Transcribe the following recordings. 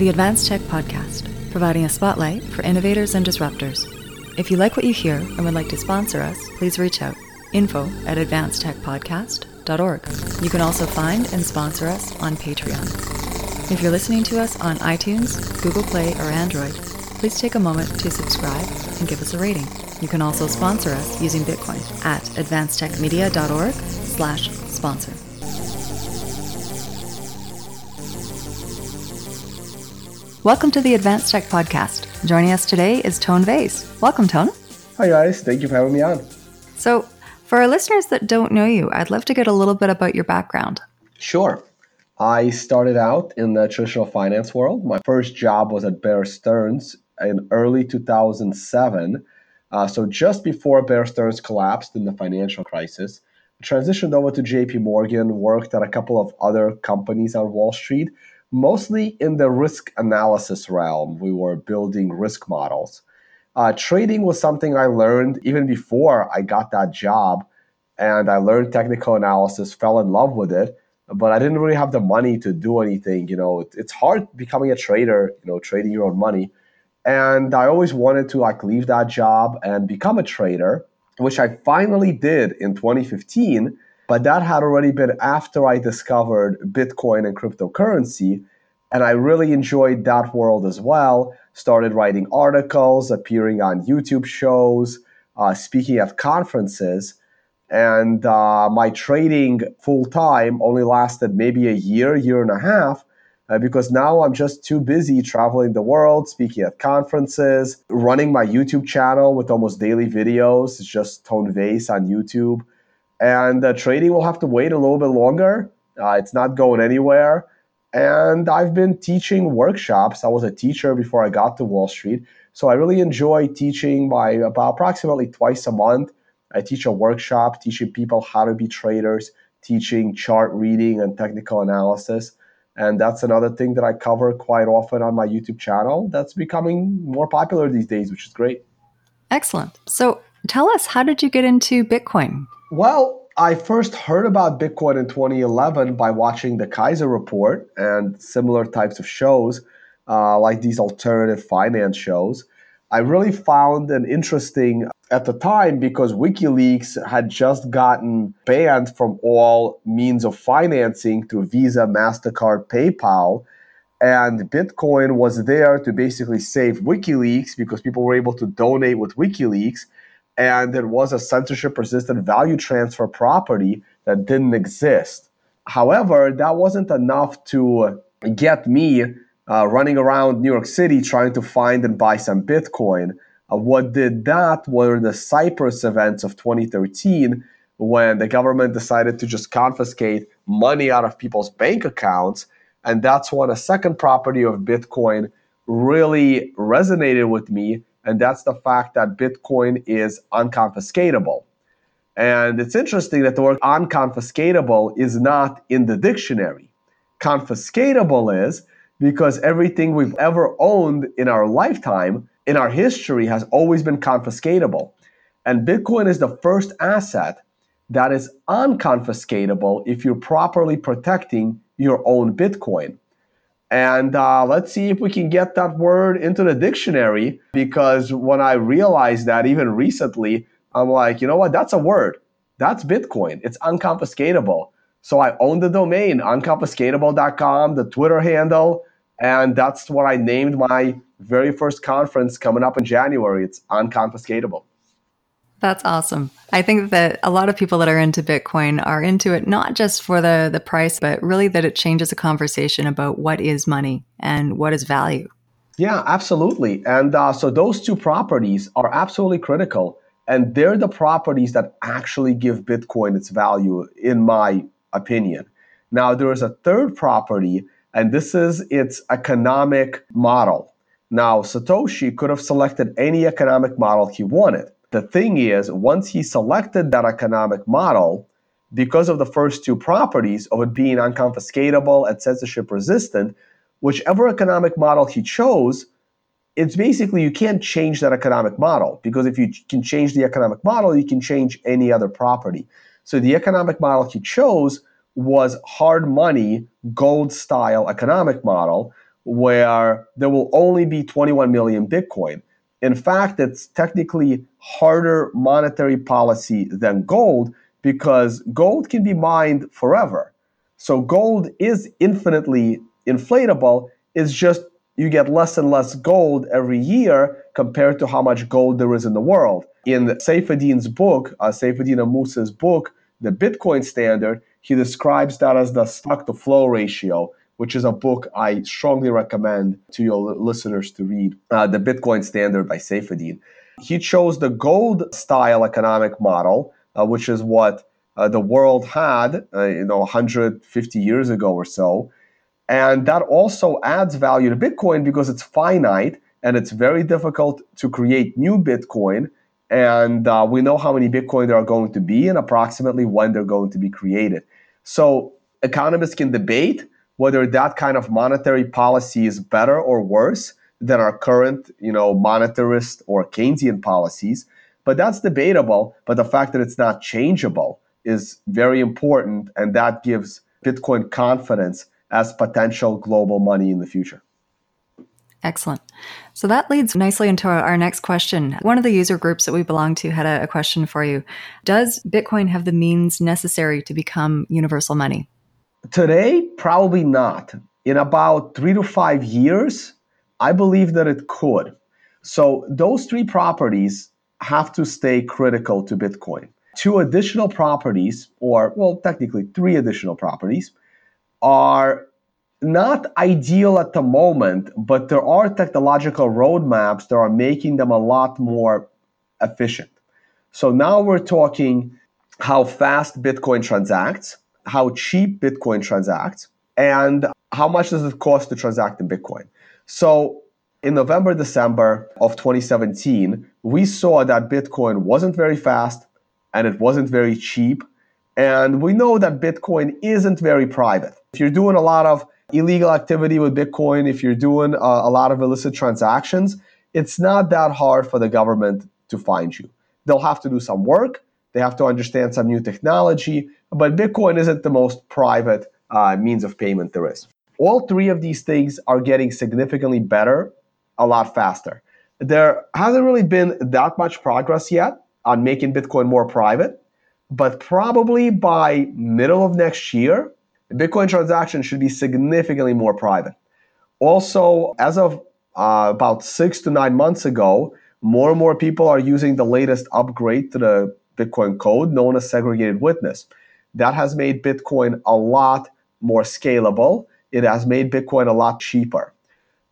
the Advanced Tech Podcast, providing a spotlight for innovators and disruptors. If you like what you hear and would like to sponsor us, please reach out. Info at advancedtechpodcast.org. You can also find and sponsor us on Patreon. If you're listening to us on iTunes, Google Play, or Android, please take a moment to subscribe and give us a rating. You can also sponsor us using Bitcoin at advancedtechmedia.org slash sponsor. Welcome to the Advanced Tech Podcast. Joining us today is Tone Vays. Welcome, Tone. Hi, guys. Thank you for having me on. So, for our listeners that don't know you, I'd love to get a little bit about your background. Sure. I started out in the traditional finance world. My first job was at Bear Stearns in early 2007. Uh, so, just before Bear Stearns collapsed in the financial crisis, I transitioned over to JP Morgan, worked at a couple of other companies on Wall Street mostly in the risk analysis realm. We were building risk models. Uh, trading was something I learned even before I got that job, and I learned technical analysis, fell in love with it, but I didn't really have the money to do anything. You know, it, it's hard becoming a trader. You know, trading your own money, and I always wanted to like leave that job and become a trader, which I finally did in 2015 but that had already been after I discovered Bitcoin and cryptocurrency. And I really enjoyed that world as well. Started writing articles, appearing on YouTube shows, uh, speaking at conferences. And uh, my trading full time only lasted maybe a year, year and a half, uh, because now I'm just too busy traveling the world, speaking at conferences, running my YouTube channel with almost daily videos. It's just Tone Vays on YouTube and trading will have to wait a little bit longer. Uh, it's not going anywhere. And I've been teaching workshops. I was a teacher before I got to Wall Street. So I really enjoy teaching by about approximately twice a month. I teach a workshop teaching people how to be traders, teaching chart reading and technical analysis. And that's another thing that I cover quite often on my YouTube channel that's becoming more popular these days, which is great. Excellent. So tell us, how did you get into Bitcoin? Well, I first heard about Bitcoin in 2011 by watching the Kaiser Report and similar types of shows, uh, like these alternative finance shows. I really found an interesting at the time because WikiLeaks had just gotten banned from all means of financing through Visa, MasterCard, PayPal. And Bitcoin was there to basically save WikiLeaks because people were able to donate with WikiLeaks and it was a censorship resistant value transfer property that didn't exist. However, that wasn't enough to get me uh, running around New York City trying to find and buy some Bitcoin. Uh, what did that were the Cyprus events of 2013 when the government decided to just confiscate money out of people's bank accounts. And that's when a second property of Bitcoin really resonated with me and that's the fact that Bitcoin is unconfiscatable. And it's interesting that the word unconfiscatable is not in the dictionary. Confiscatable is because everything we've ever owned in our lifetime, in our history, has always been confiscatable. And Bitcoin is the first asset that is unconfiscatable if you're properly protecting your own Bitcoin. And uh, let's see if we can get that word into the dictionary because when I realized that even recently, I'm like, you know what? That's a word. That's Bitcoin. It's unconfiscatable. So I own the domain, unconfiscatable.com, the Twitter handle. And that's what I named my very first conference coming up in January. It's unconfiscatable. That's awesome. I think that a lot of people that are into Bitcoin are into it not just for the the price, but really that it changes a conversation about what is money and what is value. Yeah, absolutely. And uh, so those two properties are absolutely critical, and they're the properties that actually give Bitcoin its value, in my opinion. Now there is a third property, and this is its economic model. Now Satoshi could have selected any economic model he wanted the thing is, once he selected that economic model, because of the first two properties of it being unconfiscatable and censorship resistant, whichever economic model he chose, it's basically you can't change that economic model because if you can change the economic model, you can change any other property. So the economic model he chose was hard money, gold style economic model, where there will only be 21 million Bitcoin. In fact, it's technically harder monetary policy than gold because gold can be mined forever. So gold is infinitely inflatable. It's just you get less and less gold every year compared to how much gold there is in the world. In Saifedean's book, uh, Saifedean Ammous's book, The Bitcoin Standard, he describes that as the stock to flow ratio, which is a book I strongly recommend to your listeners to read. Uh, the Bitcoin Standard by Saifedean. He chose the gold style economic model, uh, which is what uh, the world had, uh, you know, 150 years ago or so. And that also adds value to Bitcoin because it's finite and it's very difficult to create new Bitcoin. And uh, we know how many Bitcoin there are going to be and approximately when they're going to be created. So economists can debate whether that kind of monetary policy is better or worse than our current, you know, monetarist or Keynesian policies. But that's debatable. But the fact that it's not changeable is very important, and that gives Bitcoin confidence as potential global money in the future. Excellent. So that leads nicely into our next question. One of the user groups that we belong to had a, a, question for you. Does Bitcoin have the means necessary to become universal money? Today, probably not. In about three to five years, I believe that it could. So those three properties have to stay critical to Bitcoin. Two additional properties, or well, technically three additional properties, are not ideal at the moment, but there are technological roadmaps that are making them a lot more efficient. So now we're talking how fast Bitcoin transacts, how cheap Bitcoin transacts, and how much does it cost to transact in Bitcoin. So in November, December of 2017, we saw that Bitcoin wasn't very fast and it wasn't very cheap. And we know that Bitcoin isn't very private. If you're doing a lot of illegal activity with Bitcoin, if you're doing uh, a lot of illicit transactions, it's not that hard for the government to find you. They'll have to do some work, they have to understand some new technology, but Bitcoin isn't the most private uh, means of payment there is. All three of these things are getting significantly better a lot faster. There hasn't really been that much progress yet on making Bitcoin more private, but probably by middle of next year, Bitcoin transactions should be significantly more private. Also, as of uh, about six to nine months ago, more and more people are using the latest upgrade to the Bitcoin code known as segregated witness. That has made Bitcoin a lot more scalable. It has made Bitcoin a lot cheaper.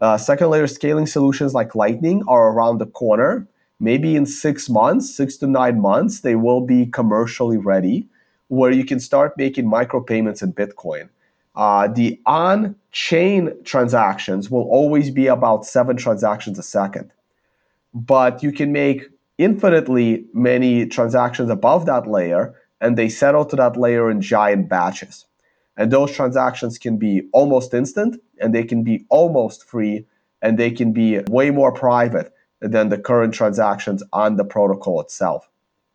Uh, second layer scaling solutions like Lightning are around the corner. Maybe in six months, six to nine months, they will be commercially ready where you can start making micropayments in Bitcoin. Uh, the on chain transactions will always be about seven transactions a second. But you can make infinitely many transactions above that layer, and they settle to that layer in giant batches. And those transactions can be almost instant, and they can be almost free, and they can be way more private than the current transactions on the protocol itself.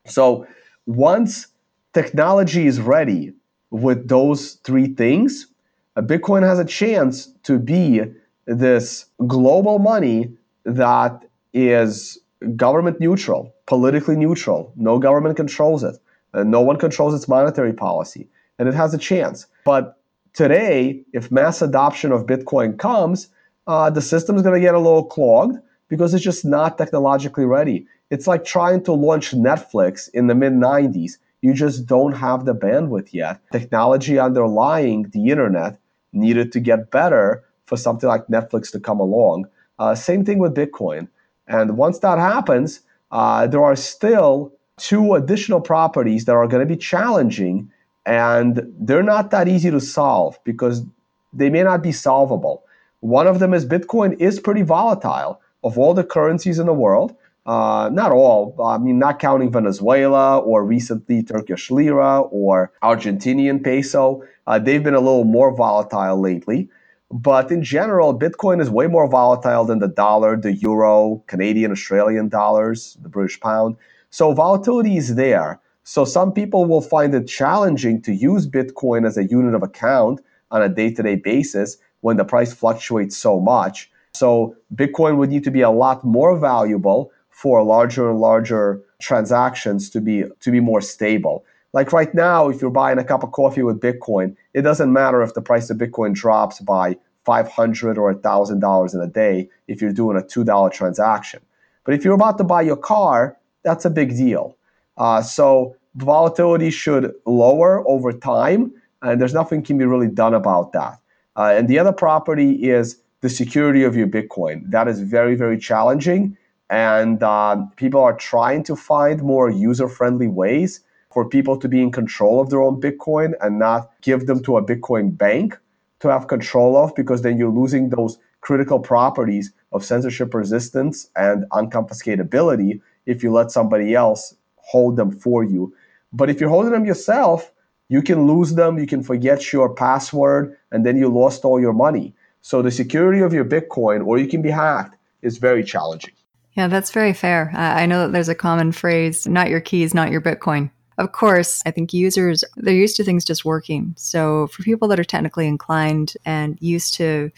So once technology is ready with those three things, uh, Bitcoin has a chance to be this global money that is government neutral, politically neutral. No government controls it. And no one controls its monetary policy. And it has a chance. But today, if mass adoption of Bitcoin comes, uh, the system is going to get a little clogged because it's just not technologically ready. It's like trying to launch Netflix in the mid 90s you just don't have the bandwidth yet. Technology underlying the internet needed to get better for something like Netflix to come along. Uh, same thing with Bitcoin. And once that happens, uh, there are still two additional properties that are going to be challenging, and they're not that easy to solve because they may not be solvable. One of them is Bitcoin is pretty volatile. Of all the currencies in the world, uh, not all, I mean, not counting Venezuela or recently Turkish lira or Argentinian peso. Uh, they've been a little more volatile lately. But in general, Bitcoin is way more volatile than the dollar, the euro, Canadian, Australian dollars, the British pound. So volatility is there. So some people will find it challenging to use Bitcoin as a unit of account on a day to day basis when the price fluctuates so much. So Bitcoin would need to be a lot more valuable for larger and larger transactions to be to be more stable. Like right now, if you're buying a cup of coffee with Bitcoin, it doesn't matter if the price of Bitcoin drops by 500 or $1,000 in a day if you're doing a $2 transaction. But if you're about to buy your car, that's a big deal. Uh, so volatility should lower over time, and there's nothing can be really done about that. Uh, and the other property is the security of your Bitcoin. That is very, very challenging. And uh, people are trying to find more user friendly ways for people to be in control of their own Bitcoin and not give them to a Bitcoin bank to have control of because then you're losing those critical properties of censorship resistance and unconfiscatability if you let somebody else hold them for you. But if you're holding them yourself, you can lose them, you can forget your password, and then you lost all your money. So the security of your Bitcoin, or you can be hacked, is very challenging. Yeah, that's very fair. Uh, I know that there's a common phrase not your keys, not your Bitcoin. Of course, I think users, they're used to things just working. So for people that are technically inclined and used to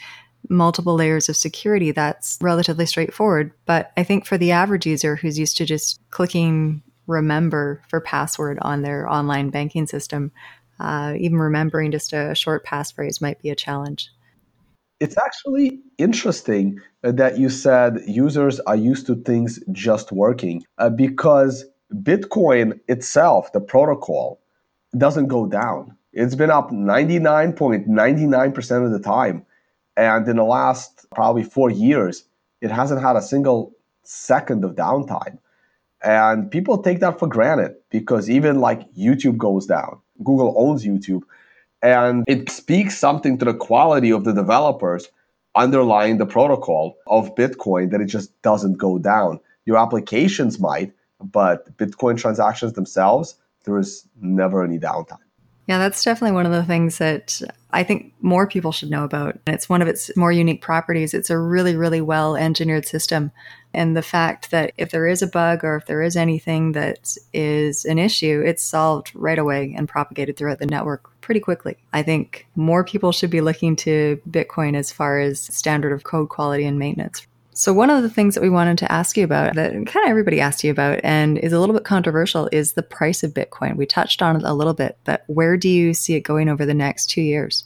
multiple layers of security, that's relatively straightforward. But I think for the average user who's used to just clicking remember for password on their online banking system, uh, even remembering just a short passphrase might be a challenge. It's actually interesting that you said users are used to things just working uh, because Bitcoin itself, the protocol, doesn't go down. It's been up 99.99% of the time. And in the last probably four years, it hasn't had a single second of downtime. And people take that for granted because even like YouTube goes down, Google owns YouTube. And it speaks something to the quality of the developers underlying the protocol of Bitcoin that it just doesn't go down. Your applications might, but Bitcoin transactions themselves, there is never any downtime. Yeah, that's definitely one of the things that I think more people should know about. And It's one of its more unique properties. It's a really, really well engineered system. And the fact that if there is a bug or if there is anything that is an issue, it's solved right away and propagated throughout the network pretty quickly. I think more people should be looking to Bitcoin as far as standard of code quality and maintenance. So, one of the things that we wanted to ask you about that kind of everybody asked you about and is a little bit controversial is the price of Bitcoin. We touched on it a little bit, but where do you see it going over the next two years?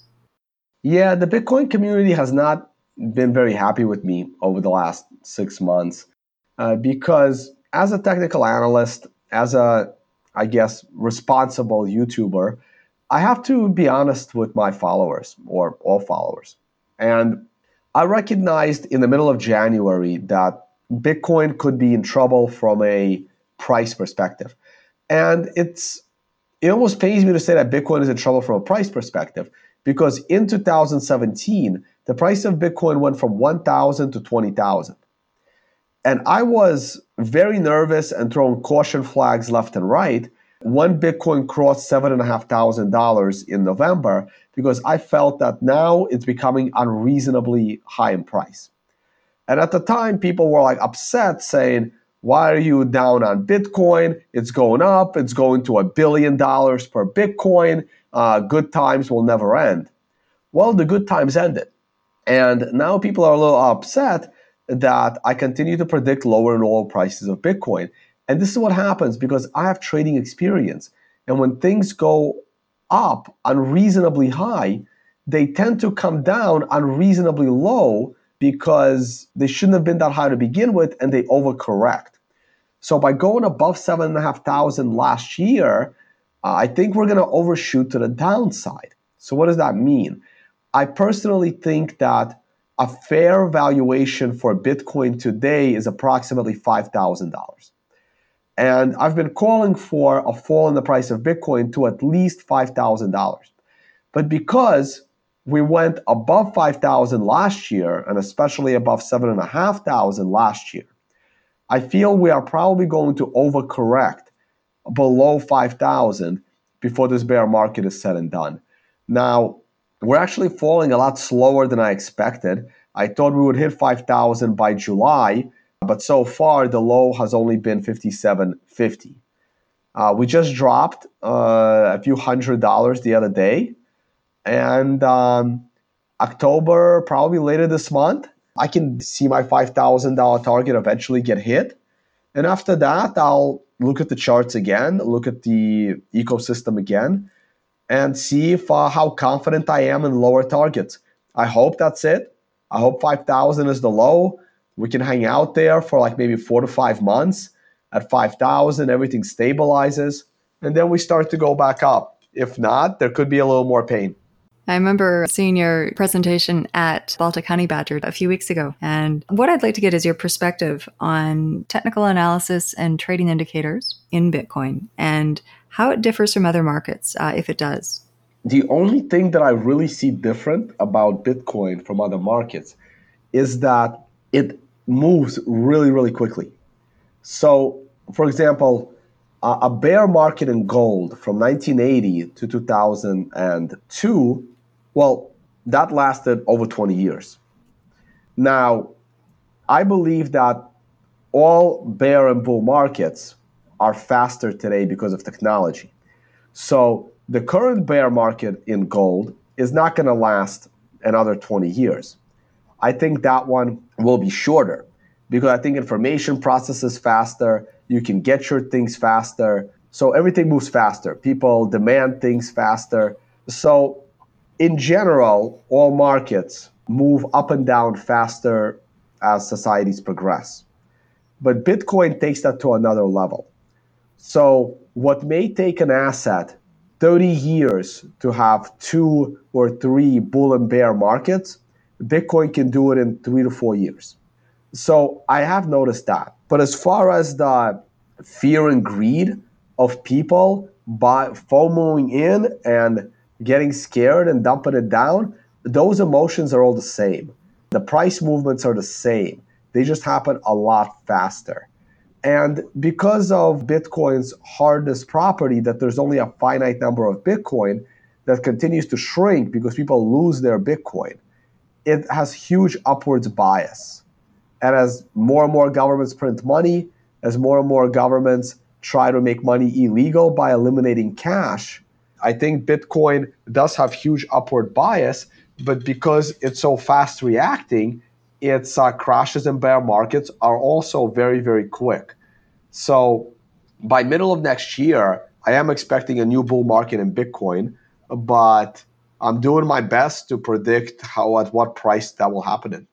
Yeah, the Bitcoin community has not been very happy with me over the last six months uh, because, as a technical analyst, as a, I guess, responsible YouTuber, I have to be honest with my followers or all followers. And I recognized in the middle of January that Bitcoin could be in trouble from a price perspective. And it's it almost pains me to say that Bitcoin is in trouble from a price perspective because in 2017, the price of Bitcoin went from 1,000 to 20,000. And I was very nervous and throwing caution flags left and right when Bitcoin crossed $7,500 in November because I felt that now it's becoming unreasonably high in price. And at the time, people were like upset saying, why are you down on Bitcoin? It's going up. It's going to a billion dollars per Bitcoin. Uh, good times will never end. Well, the good times ended. And now people are a little upset that I continue to predict lower and lower prices of Bitcoin. And this is what happens because I have trading experience. And when things go up unreasonably high, they tend to come down unreasonably low because they shouldn't have been that high to begin with and they overcorrect. So by going above 7,500 last year, uh, I think we're going to overshoot to the downside. So what does that mean? I personally think that a fair valuation for Bitcoin today is approximately $5,000. And I've been calling for a fall in the price of Bitcoin to at least $5,000. But because we went above 5,000 last year, and especially above 7,500 last year, I feel we are probably going to overcorrect below 5,000 before this bear market is said and done. Now, we're actually falling a lot slower than I expected. I thought we would hit 5,000 by July, but so far the low has only been 57.50. Uh, we just dropped uh, a few hundred dollars the other day, and um, October, probably later this month, I can see my $5,000 target eventually get hit. And after that, I'll look at the charts again, look at the ecosystem again, and see if uh, how confident I am in lower targets. I hope that's it. I hope 5,000 is the low. We can hang out there for like maybe four to five months. At 5,000, everything stabilizes, and then we start to go back up. If not, there could be a little more pain. I remember seeing your presentation at Baltic Honey Badger a few weeks ago. And what I'd like to get is your perspective on technical analysis and trading indicators in Bitcoin and how it differs from other markets, uh, if it does. The only thing that I really see different about Bitcoin from other markets is that it moves really, really quickly. So, for example, a bear market in gold from 1980 to 2002 well, that lasted over 20 years. Now, I believe that all bear and bull markets are faster today because of technology. So the current bear market in gold is not going to last another 20 years. I think that one will be shorter because I think information processes faster, you can get your things faster. So everything moves faster. People demand things faster. So in general, all markets move up and down faster as societies progress. But Bitcoin takes that to another level. So, what may take an asset 30 years to have two or three bull and bear markets, Bitcoin can do it in three to four years. So, I have noticed that. But as far as the fear and greed of people by FOMOing in and getting scared and dumping it down, those emotions are all the same. The price movements are the same. They just happen a lot faster. And because of Bitcoin's hardness property, that there's only a finite number of Bitcoin that continues to shrink because people lose their Bitcoin, it has huge upwards bias. And as more and more governments print money, as more and more governments try to make money illegal by eliminating cash, I think Bitcoin does have huge upward bias, but because it's so fast reacting, its uh, crashes and bear markets are also very, very quick. So by middle of next year, I am expecting a new bull market in Bitcoin, but I'm doing my best to predict how at what price that will happen in.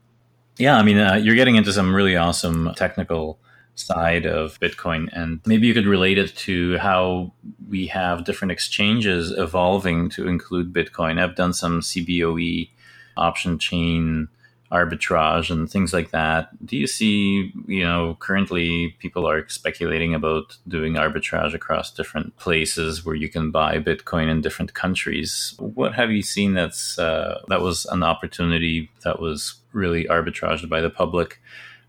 Yeah, I mean, uh, you're getting into some really awesome technical side of Bitcoin. And maybe you could relate it to how we have different exchanges evolving to include Bitcoin. I've done some CBOE option chain arbitrage and things like that. Do you see, you know, currently people are speculating about doing arbitrage across different places where you can buy Bitcoin in different countries? What have you seen that's uh, that was an opportunity that was really arbitraged by the public?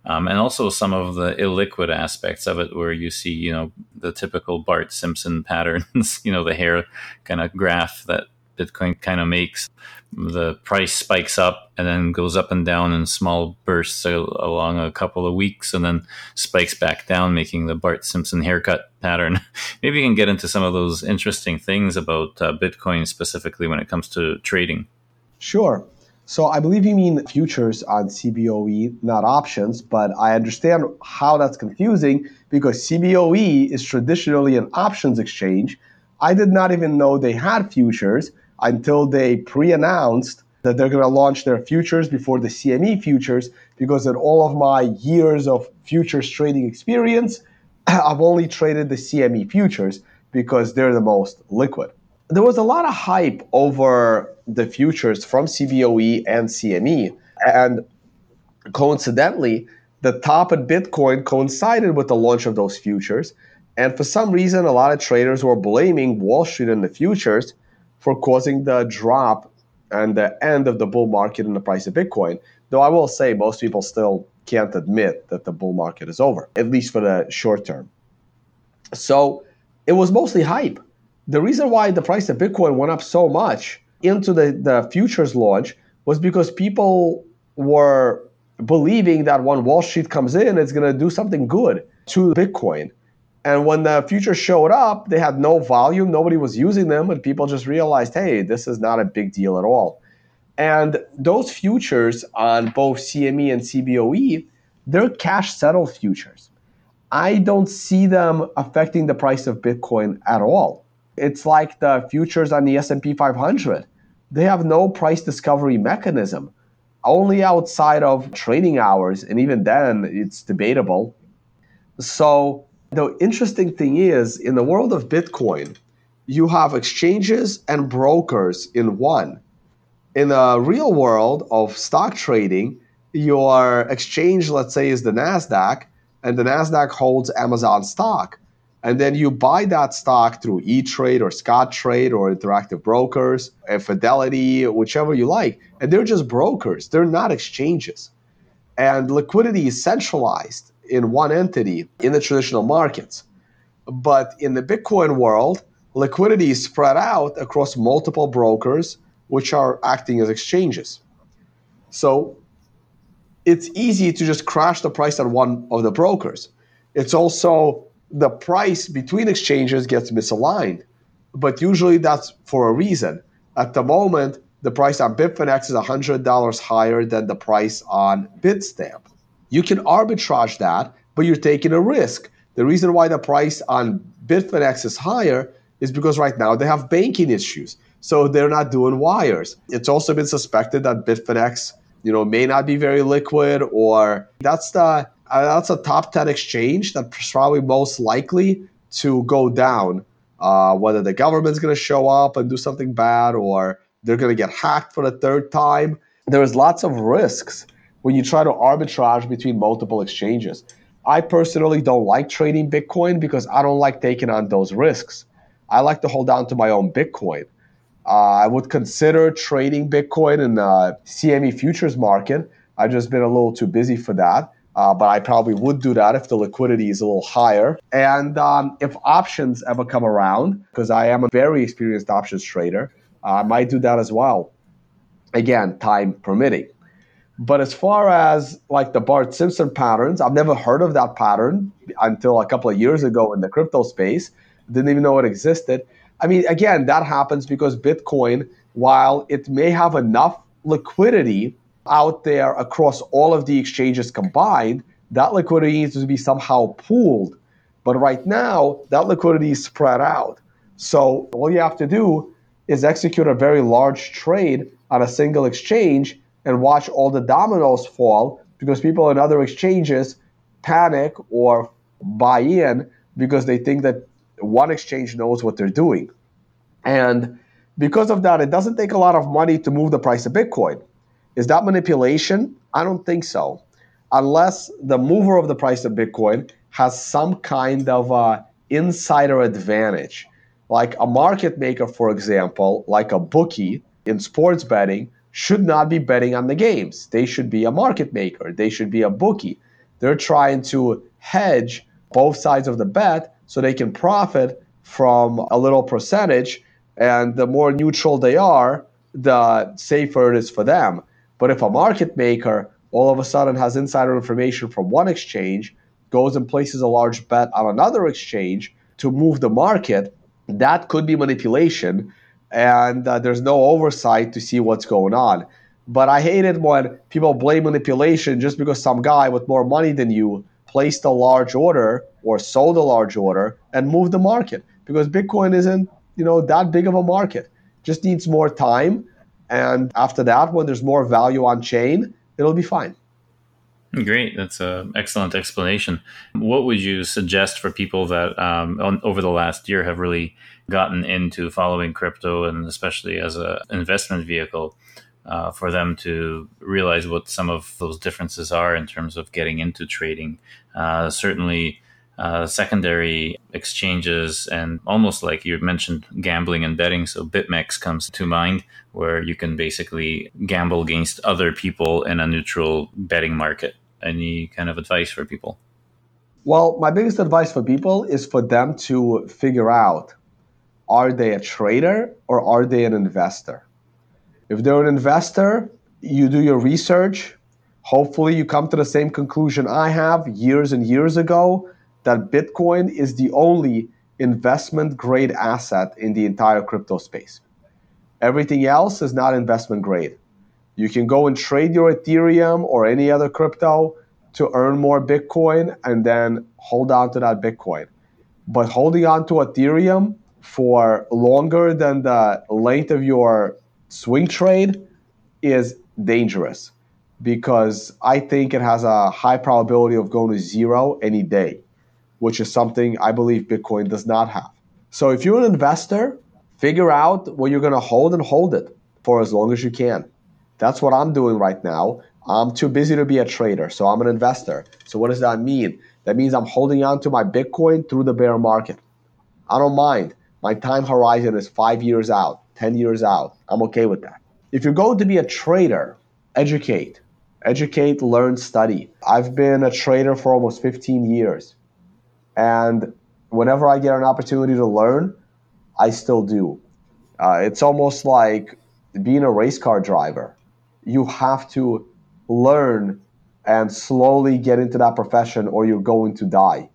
Um, and also some of the illiquid aspects of it, where you see, you know, the typical Bart Simpson patterns, you know, the hair kind of graph that Bitcoin kind of makes. The price spikes up and then goes up and down in small bursts along a couple of weeks and then spikes back down, making the Bart Simpson haircut pattern. Maybe you can get into some of those interesting things about uh, Bitcoin specifically when it comes to trading. Sure. So I believe you mean futures on CBOE, not options, but I understand how that's confusing because CBOE is traditionally an options exchange. I did not even know they had futures until they pre announced that they're going to launch their futures before the CME futures because in all of my years of futures trading experience, I've only traded the CME futures because they're the most liquid. There was a lot of hype over the futures from CBOE and CME. And coincidentally, the top in Bitcoin coincided with the launch of those futures. And for some reason, a lot of traders were blaming Wall Street and the futures for causing the drop and the end of the bull market in the price of Bitcoin. Though I will say most people still can't admit that the bull market is over, at least for the short term. So it was mostly hype. The reason why the price of Bitcoin went up so much into the, the futures launch was because people were believing that when Wall Street comes in, it's going to do something good to Bitcoin. And when the futures showed up, they had no volume, nobody was using them, and people just realized, hey, this is not a big deal at all. And those futures on both CME and CBOE, they're cash settled futures. I don't see them affecting the price of Bitcoin at all. It's like the futures on the S&P 500. They have no price discovery mechanism. Only outside of trading hours and even then it's debatable. So the interesting thing is in the world of Bitcoin, you have exchanges and brokers in one in the real world of stock trading, your exchange, let's say, is the NASDAQ, and the NASDAQ holds Amazon stock. And then you buy that stock through E Trade or Scottrade or Interactive Brokers, and Fidelity, whichever you like. And they're just brokers, they're not exchanges. And liquidity is centralized in one entity in the traditional markets. But in the Bitcoin world, liquidity is spread out across multiple brokers which are acting as exchanges. So it's easy to just crash the price at one of the brokers. It's also the price between exchanges gets misaligned, but usually that's for a reason. At the moment, the price on Bitfinex is $100 higher than the price on Bitstamp. You can arbitrage that, but you're taking a risk. The reason why the price on Bitfinex is higher is because right now they have banking issues. So they're not doing wires. It's also been suspected that Bitfinex, you know, may not be very liquid, or that's the uh, that's a top ten exchange that's probably most likely to go down. Uh, whether the government's going to show up and do something bad, or they're going to get hacked for the third time. There's lots of risks when you try to arbitrage between multiple exchanges. I personally don't like trading Bitcoin because I don't like taking on those risks. I like to hold on to my own Bitcoin. Uh, I would consider trading Bitcoin in the CME futures market. I've just been a little too busy for that. Uh, but I probably would do that if the liquidity is a little higher. And um, if options ever come around, because I am a very experienced options trader, I might do that as well. Again, time permitting. But as far as like the Bart Simpson patterns, I've never heard of that pattern until a couple of years ago in the crypto space. Didn't even know it existed. I mean, again, that happens because Bitcoin, while it may have enough liquidity out there across all of the exchanges combined, that liquidity needs to be somehow pooled. But right now, that liquidity is spread out. So all you have to do is execute a very large trade on a single exchange and watch all the dominoes fall because people in other exchanges panic or buy in because they think that one exchange knows what they're doing. And because of that, it doesn't take a lot of money to move the price of Bitcoin. Is that manipulation? I don't think so. Unless the mover of the price of Bitcoin has some kind of uh, insider advantage. Like a market maker, for example, like a bookie in sports betting, should not be betting on the games. They should be a market maker, they should be a bookie. They're trying to hedge both sides of the bet so they can profit from a little percentage. And the more neutral they are, the safer it is for them. But if a market maker all of a sudden has insider information from one exchange, goes and places a large bet on another exchange to move the market, that could be manipulation. And uh, there's no oversight to see what's going on. But I hate it when people blame manipulation just because some guy with more money than you placed a large order or sold a large order and moved the market because Bitcoin isn't, you know, that big of a market. Just needs more time. And after that, when there's more value on chain, it'll be fine. Great, that's an excellent explanation. What would you suggest for people that um, on, over the last year have really gotten into following crypto and especially as an investment vehicle? uh, for them to realize what some of those differences are in terms of getting into trading. Uh, certainly, uh, secondary exchanges and almost like you mentioned gambling and betting. So BitMEX comes to mind, where you can basically gamble against other people in a neutral betting market. Any kind of advice for people? Well, my biggest advice for people is for them to figure out are they a trader or are they an investor? If they're an investor, you do your research. Hopefully, you come to the same conclusion I have years and years ago that Bitcoin is the only investment grade asset in the entire crypto space. Everything else is not investment grade. You can go and trade your Ethereum or any other crypto to earn more Bitcoin and then hold on to that Bitcoin. But holding on to Ethereum for longer than the length of your swing trade is dangerous because I think it has a high probability of going to zero any day, which is something I believe Bitcoin does not have. So if you're an investor, figure out what you're going to hold and hold it for as long as you can. That's what I'm doing right now. I'm too busy to be a trader, so I'm an investor. So what does that mean? That means I'm holding on to my Bitcoin through the bear market. I don't mind. My time horizon is five years out, 10 years out. I'm okay with that. If you're going to be a trader, educate. Educate, learn, study. I've been a trader for almost 15 years. And whenever I get an opportunity to learn, I still do. Uh, it's almost like being a race car driver. You have to learn and slowly get into that profession, or you're going to die.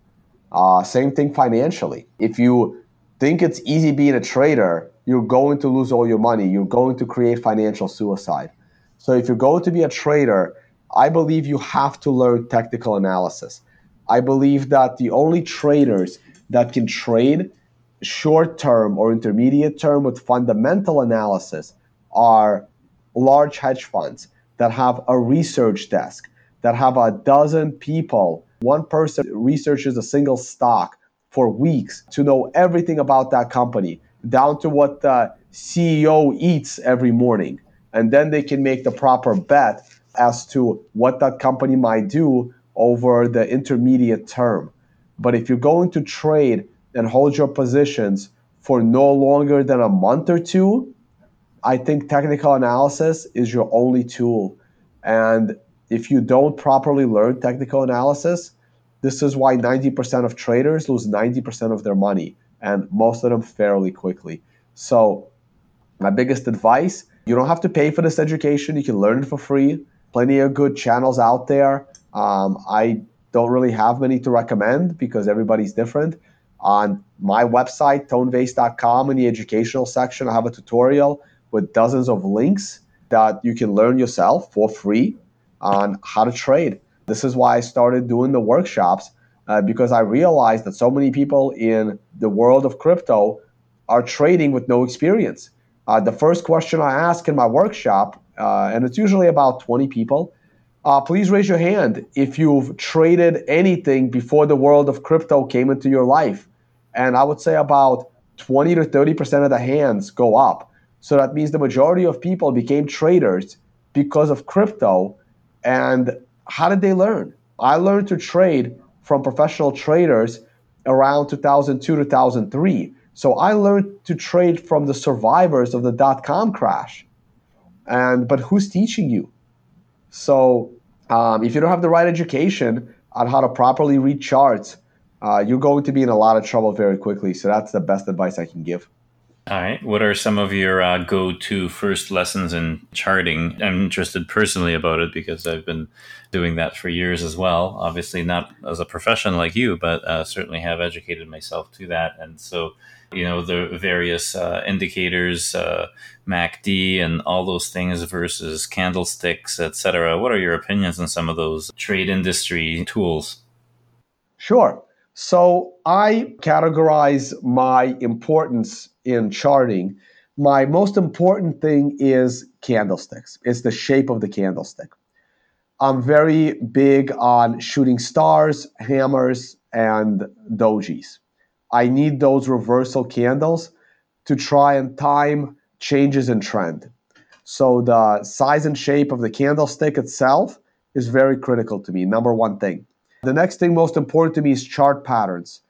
Uh, same thing financially. If you think it's easy being a trader, you're going to lose all your money. You're going to create financial suicide. So, if you're going to be a trader, I believe you have to learn technical analysis. I believe that the only traders that can trade short term or intermediate term with fundamental analysis are large hedge funds that have a research desk, that have a dozen people. One person researches a single stock for weeks to know everything about that company, down to what the CEO eats every morning. And then they can make the proper bet as to what that company might do over the intermediate term. But if you're going to trade and hold your positions for no longer than a month or two, I think technical analysis is your only tool. And if you don't properly learn technical analysis, this is why 90% of traders lose 90% of their money, and most of them fairly quickly. So, my biggest advice you don't have to pay for this education, you can learn it for free. Plenty of good channels out there. Um, I don't really have many to recommend because everybody's different. On my website, tonevays.com, in the educational section, I have a tutorial with dozens of links that you can learn yourself for free on how to trade. This is why I started doing the workshops uh, because I realized that so many people in the world of crypto are trading with no experience. Uh, the first question I ask in my workshop, uh, and it's usually about 20 people, uh, please raise your hand if you've traded anything before the world of crypto came into your life. And I would say about 20 to 30% of the hands go up. So that means the majority of people became traders because of crypto. And how did they learn? I learned to trade from professional traders around 2002 2003. So I learned to trade from the survivors of the dot com crash. And but who's teaching you? So um, if you don't have the right education on how to properly read charts, uh, you're going to be in a lot of trouble very quickly. So that's the best advice I can give. All right. What are some of your uh, go to first lessons in charting? I'm interested personally about it because I've been doing that for years as well. Obviously, not as a profession like you, but uh, certainly have educated myself to that. And so, you know, the various uh, indicators, uh, MACD, and all those things versus candlesticks, etc. What are your opinions on some of those trade industry tools? Sure. So I categorize my importance in charting. My most important thing is candlesticks. It's the shape of the candlestick. I'm very big on shooting stars, hammers, and dojis. I need those reversal candles to try and time changes in trend. So the size and shape of the candlestick itself is very critical to me. Number one thing. The next thing most important to me is chart patterns.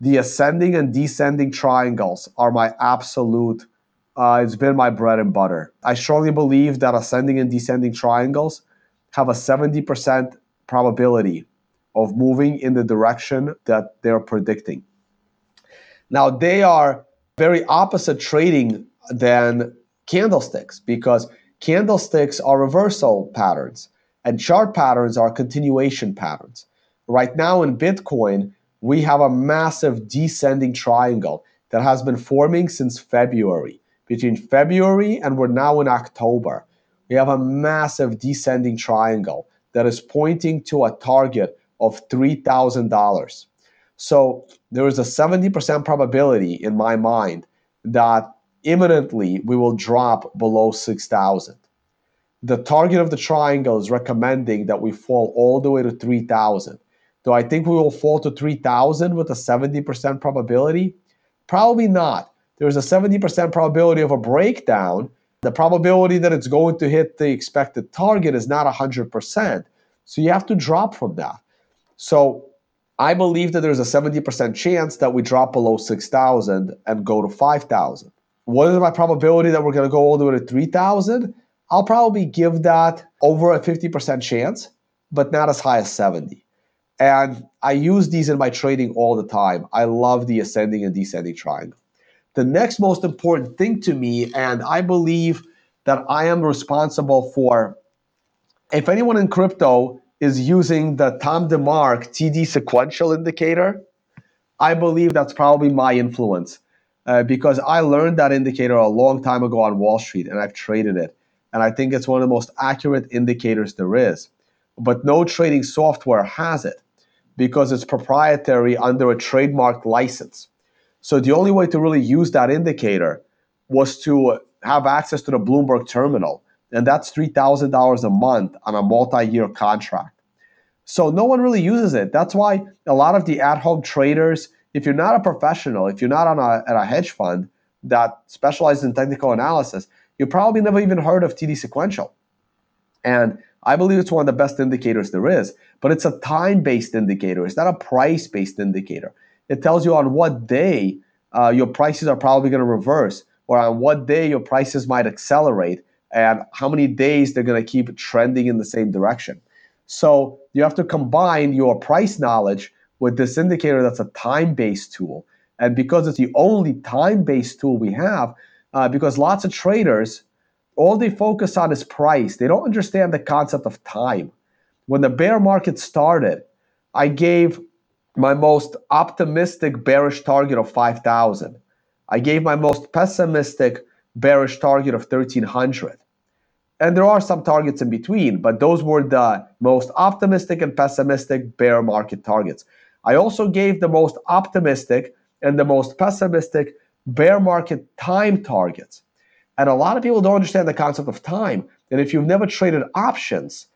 The ascending and descending triangles are my absolute, uh, it's been my bread and butter. I strongly believe that ascending and descending triangles have a 70% probability of moving in the direction that they're predicting. Now, they are very opposite trading than candlesticks because candlesticks are reversal patterns and chart patterns are continuation patterns. Right now in Bitcoin, we have a massive descending triangle that has been forming since February. Between February and we're now in October, we have a massive descending triangle that is pointing to a target of $3,000. So there is a 70% probability in my mind that imminently we will drop below 6,000. The target of the triangle is recommending that we fall all the way to 3,000. Do I think we will fall to 3,000 with a 70% probability? Probably not. There's a 70% probability of a breakdown. The probability that it's going to hit the expected target is not 100%. So you have to drop from that. So I believe that there's a 70% chance that we drop below 6,000 and go to 5,000. What is my probability that we're going to go all the way to 3,000? I'll probably give that over a 50% chance, but not as high as 70. And I use these in my trading all the time. I love the ascending and descending triangle. The next most important thing to me, and I believe that I am responsible for, if anyone in crypto is using the Tom DeMark TD sequential indicator, I believe that's probably my influence uh, because I learned that indicator a long time ago on Wall Street and I've traded it. And I think it's one of the most accurate indicators there is. But no trading software has it because it's proprietary under a trademark license. So the only way to really use that indicator was to have access to the Bloomberg terminal. And that's $3,000 a month on a multi year contract. So no one really uses it. That's why a lot of the at home traders, if you're not a professional, if you're not on a, at a hedge fund that specializes in technical analysis, you probably never even heard of TD Sequential. And I believe it's one of the best indicators there is, but it's a time based indicator. It's not a price based indicator. It tells you on what day uh, your prices are probably going to reverse, or on what day your prices might accelerate, and how many days they're going to keep trending in the same direction. So you have to combine your price knowledge with this indicator that's a time based tool. And because it's the only time based tool we have, uh, because lots of traders, all they focus on is price. They don't understand the concept of time. When the bear market started, I gave my most optimistic bearish target of 5,000. I gave my most pessimistic bearish target of 1,300. And there are some targets in between, but those were the most optimistic and pessimistic bear market targets. I also gave the most optimistic and the most pessimistic bear market time targets. And a lot of people don't understand the concept of time. And if you've never traded options,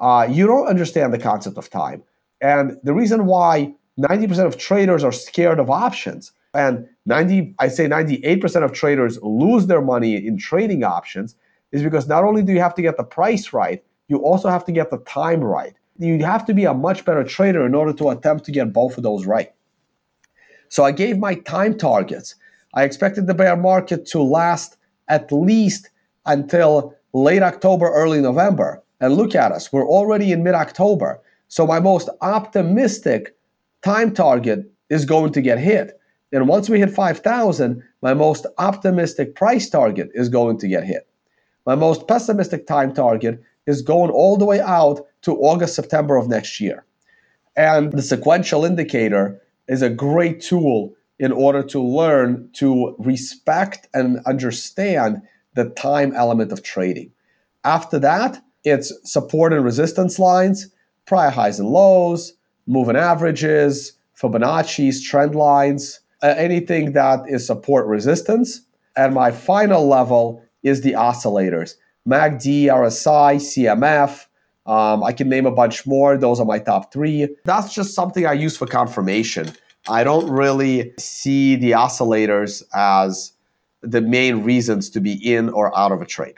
uh, you don't understand the concept of time. And the reason why 90% of traders are scared of options and 90 I say 98% of traders lose their money in trading options is because not only do you have to get the price right, you also have to get the time right. You have to be a much better trader in order to attempt to get both of those right. So I gave my time targets. I expected the bear market to last at least until late October, early November. And look at us, we're already in mid October. So my most optimistic time target is going to get hit. And once we hit 5,000, my most optimistic price target is going to get hit. My most pessimistic time target is going all the way out to August, September of next year. And the sequential indicator is a great tool in order to learn to respect and understand the time element of trading. After that, it's support and resistance lines, prior highs and lows, moving averages, Fibonacci's, trend lines, uh, anything that is support resistance. And my final level is the oscillators MACD, RSI, CMF. Um, I can name a bunch more. Those are my top three. That's just something I use for confirmation. I don't really see the oscillators as the main reasons to be in or out of a trade.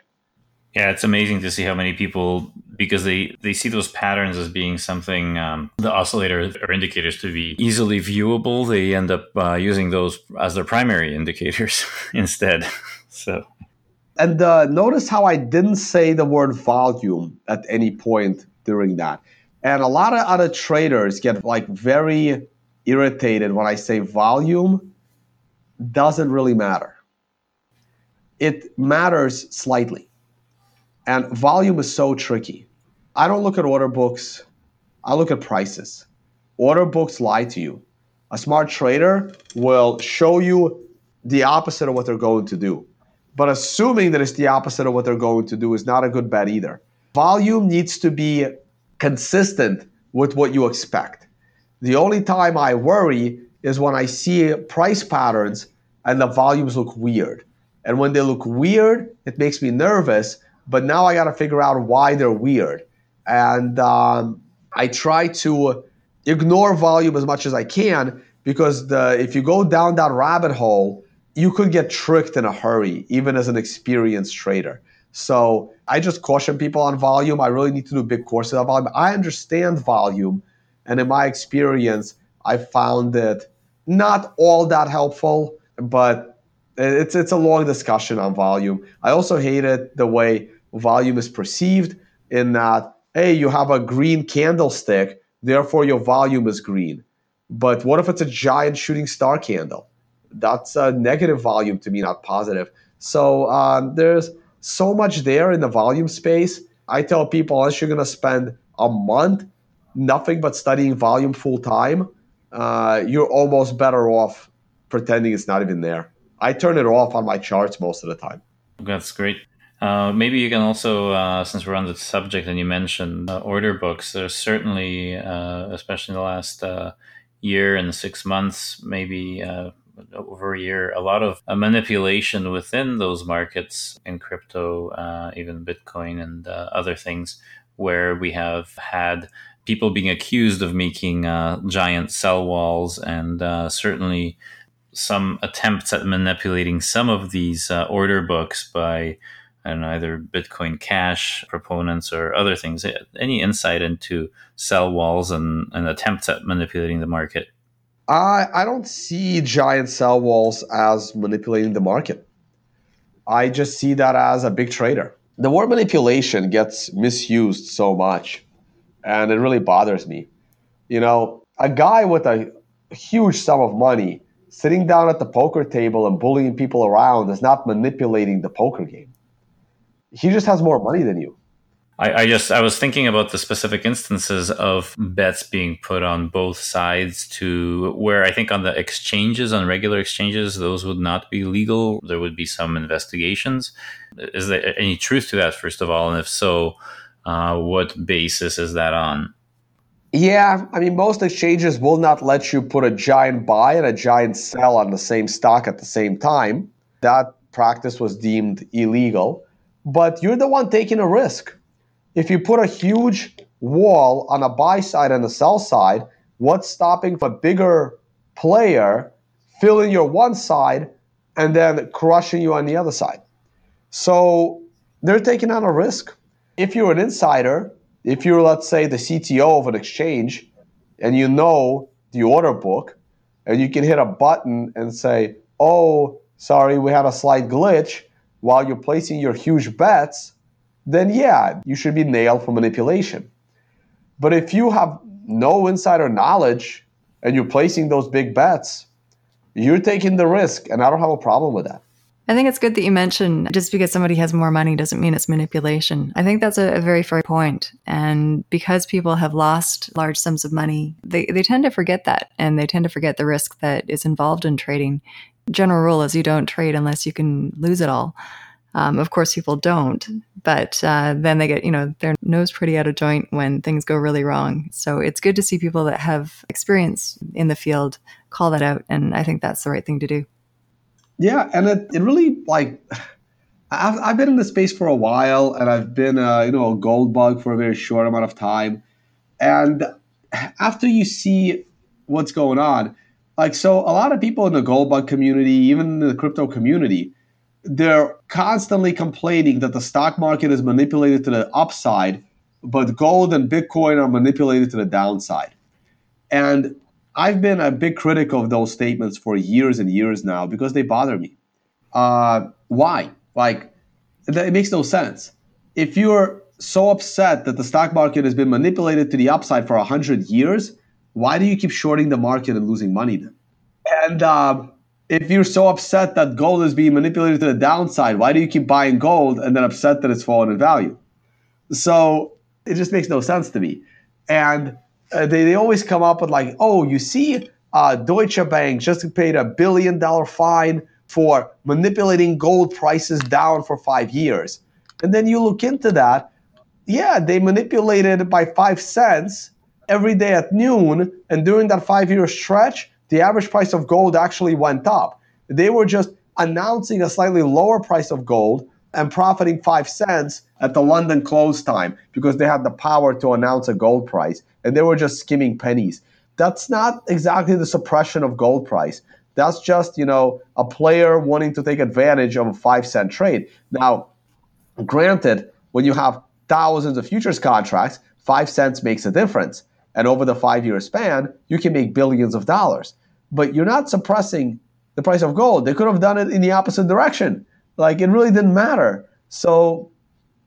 Yeah, it's amazing to see how many people, because they, they see those patterns as being something, um, the oscillator or indicators to be easily viewable, they end up uh, using those as their primary indicators instead. so. And uh, notice how I didn't say the word volume at any point during that. And a lot of other traders get like very irritated when I say volume doesn't really matter. It matters slightly. And volume is so tricky. I don't look at order books, I look at prices. Order books lie to you. A smart trader will show you the opposite of what they're going to do. But assuming that it's the opposite of what they're going to do is not a good bet either. Volume needs to be consistent with what you expect. The only time I worry is when I see price patterns and the volumes look weird. And when they look weird, it makes me nervous. But now I got to figure out why they're weird. And um, I try to ignore volume as much as I can because the, if you go down that rabbit hole, you could get tricked in a hurry, even as an experienced trader. So I just caution people on volume. I really need to do big courses on volume. I understand volume, and in my experience, I found it not all that helpful, but it's it's a long discussion on volume. I also hated the way volume is perceived in that hey, you have a green candlestick, therefore your volume is green. But what if it's a giant shooting star candle? That's a negative volume to me, not positive. So um, there's so much there in the volume space. I tell people unless you're going to spend a month nothing but studying volume full time, uh, you're almost better off pretending it's not even there. I turn it off on my charts most of the time. That's great. Uh, maybe you can also, uh, since we're on the subject and you mentioned uh, order books, there's certainly, uh, especially in the last uh, year and six months, maybe uh, over a year, a lot of manipulation within those markets in crypto, even Bitcoin and other things, where we have had people being accused of making giant sell walls and certainly some attempts at manipulating some of these order books by and either Bitcoin Cash proponents or other things. Eh, any insight into sell walls and, and attempts at manipulating the market? I, I don't see giant sell walls as manipulating the market. I just see that as a big trader. The word manipulation gets misused so much, and it really bothers me. You know, a guy with a huge sum of money sitting down at the poker table and bullying people around is not manipulating the poker game he just has more money than you. I, I, just I was thinking about the specific instances of bets being put on both sides to where I think on the exchanges, on regular exchanges, those would not be legal. There would be some investigations. Is there any truth to that, first of all? And if so, uh, what basis is that on? Yeah, I mean, most exchanges will not let you put a giant buy and a giant sell on the same stock at the same time. That practice was deemed illegal but you're the one taking a risk. If you put a huge wall on a buy side and a sell side, what's stopping a bigger player filling your one side and then crushing you on the other side? So they're taking on a risk. If you're an insider, if you're, let's say, the CTO of an exchange and you know the order book, and you can hit a button and say, oh, sorry, we had a slight glitch while you're placing your huge bets, then yeah, you should be nailed for manipulation. But if you have no insider knowledge and you're placing those big bets, you're taking the risk, and I don't have a problem with that. I think it's good that you mentioned just because somebody has more money doesn't mean it's manipulation. I think that's a, a, very fair point. And because people have lost large sums of money, they, they tend to forget that and they tend to forget the risk that is involved in trading general rule is you don't trade unless you can lose it all. Um, of course, people don't, but uh, then they get, you know, their nose pretty out of joint when things go really wrong. So it's good to see people that have experience in the field call that out. And I think that's the right thing to do. Yeah. And it, it really, like, I've, I've been in the space for a while and I've been, uh, you know, a gold bug for a very short amount of time. And after you see what's going on, like, so a lot of people in the gold bug community, even in the crypto community, they're constantly complaining that the stock market is manipulated to the upside, but gold and Bitcoin are manipulated to the downside. And I've been a big critic of those statements for years and years now because they bother me. Uh, why? Like, it makes no sense. If you're so upset that the stock market has been manipulated to the upside for 100 years, why do you keep shorting the market and losing money then? And um, if you're so upset that gold is being manipulated to the downside, why do you keep buying gold and then upset that it's fallen in value? So it just makes no sense to me. And uh, they, they always come up with like, oh, you see, uh, Deutsche Bank just paid a billion dollar fine for manipulating gold prices down for five years. And then you look into that, yeah, they manipulated it by five cents every day at noon. And during that five year stretch, the average price of gold actually went up. They were just announcing a slightly lower price of gold and profiting five cents at the London close time because they had the power to announce a gold price and they were just skimming pennies. That's not exactly the suppression of gold price. That's just, you know, a player wanting to take advantage of a five cent trade. Now, granted, when you have thousands of futures contracts, five cents makes a difference. And over the five year span, you can make billions of dollars. But you're not suppressing the price of gold. They could have done it in the opposite direction. Like it really didn't matter. So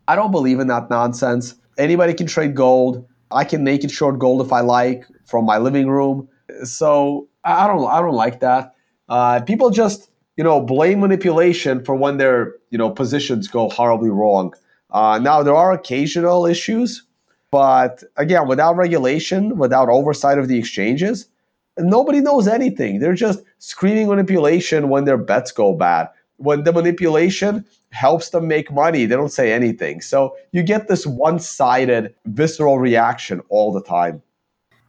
I don't believe in that nonsense. Anybody can trade gold. I can naked short gold if I like from my living room. So I don't I don't like that. Uh, people just you know blame manipulation for when their you know positions go horribly wrong. Uh, now there are occasional issues, but again, without regulation, without oversight of the exchanges, nobody knows anything. They're just screaming manipulation when their bets go bad. When the manipulation helps them make money, they don't say anything. So you get this one sided, visceral reaction all the time.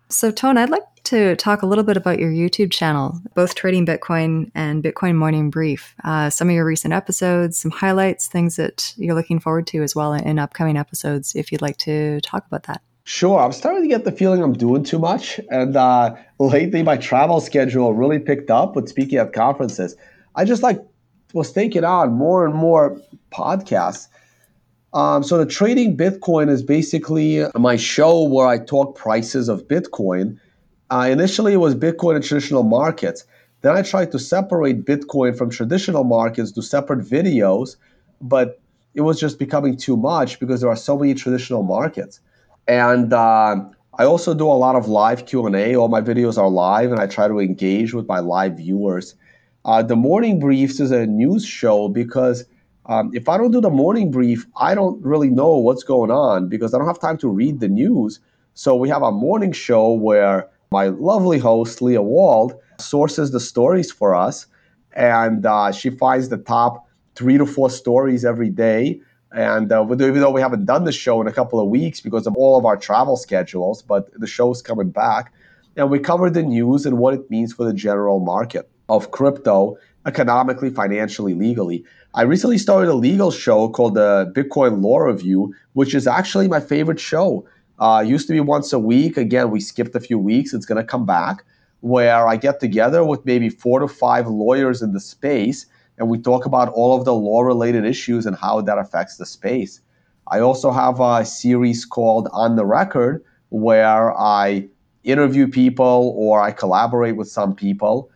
So, Tone, I'd like to talk a little bit about your YouTube channel, both Trading Bitcoin and Bitcoin Morning Brief. Uh, some of your recent episodes, some highlights, things that you're looking forward to as well in upcoming episodes, if you'd like to talk about that. Sure. I'm starting to get the feeling I'm doing too much. And uh, lately, my travel schedule really picked up with speaking at conferences. I just like was taking on more and more podcasts. Um, so the trading Bitcoin is basically my show where I talk prices of Bitcoin. Uh, initially, it was Bitcoin and traditional markets. Then I tried to separate Bitcoin from traditional markets to separate videos, but it was just becoming too much because there are so many traditional markets. And uh, I also do a lot of live Q&A. All my videos are live, and I try to engage with my live viewers. Uh, the morning briefs is a news show because um, if I don't do the morning brief, I don't really know what's going on because I don't have time to read the news. So we have a morning show where my lovely host, Leah Wald, sources the stories for us. And uh, she finds the top three to four stories every day and uh, even though we haven't done the show in a couple of weeks because of all of our travel schedules, but the show's coming back. And we cover the news and what it means for the general market of crypto, economically, financially, legally. I recently started a legal show called the Bitcoin Law Review, which is actually my favorite show. Uh, used to be once a week. Again, we skipped a few weeks. It's going to come back where I get together with maybe four to five lawyers in the space and we talk about all of the law related issues and how that affects the space. I also have a series called On the Record where I interview people or I collaborate with some people.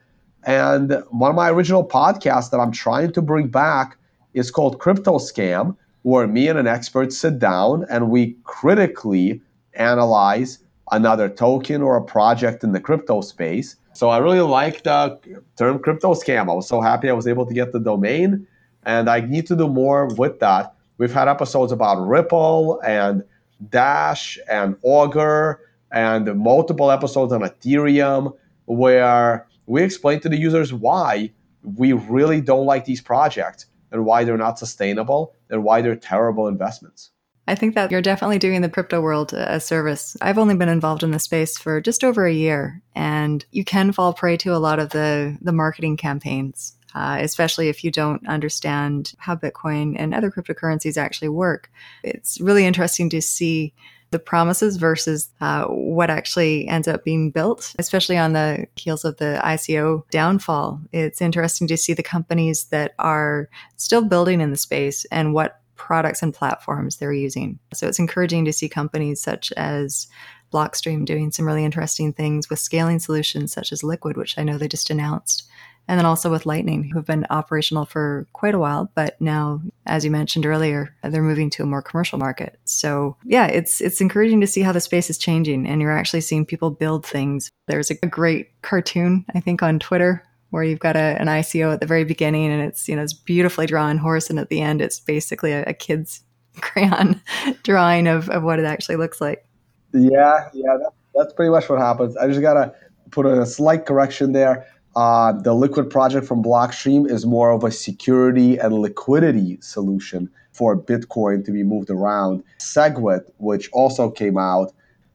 And one of my original podcasts that I'm trying to bring back is called Crypto Scam, where me and an expert sit down and we critically analyze another token or a project in the crypto space so I really like the term crypto scam. I was so happy I was able to get the domain, and I need to do more with that. We've had episodes about Ripple and Dash and Augur and multiple episodes on Ethereum where we explain to the users why we really don't like these projects and why they're not sustainable and why they're terrible investments. I think that you're definitely doing the crypto world a service. I've only been involved in the space for just over a year, and you can fall prey to a lot of the the marketing campaigns, uh, especially if you don't understand how Bitcoin and other cryptocurrencies actually work. It's really interesting to see the promises versus uh, what actually ends up being built, especially on the heels of the ICO downfall. It's interesting to see the companies that are still building in the space and what products and platforms they're using. So it's encouraging to see companies such as Blockstream doing some really interesting things with scaling solutions such as Liquid, which I know they just announced. And then also with Lightning, who have been operational for quite a while, but now, as you mentioned earlier, they're moving to a more commercial market. So yeah, it's it's encouraging to see how the space is changing, and you're actually seeing people build things. There's a great cartoon, I think, on Twitter where you've got a, an ICO at the very beginning and it's, you know, it's beautifully drawn horse. And at the end, it's basically a, a kid's crayon drawing of, of what it actually looks like. Yeah, yeah, that, that's pretty much what happens. I just got to put a slight correction there. uh, the Liquid project from Blockstream is more of a security and liquidity solution for Bitcoin to be moved around. SegWit, which also came out,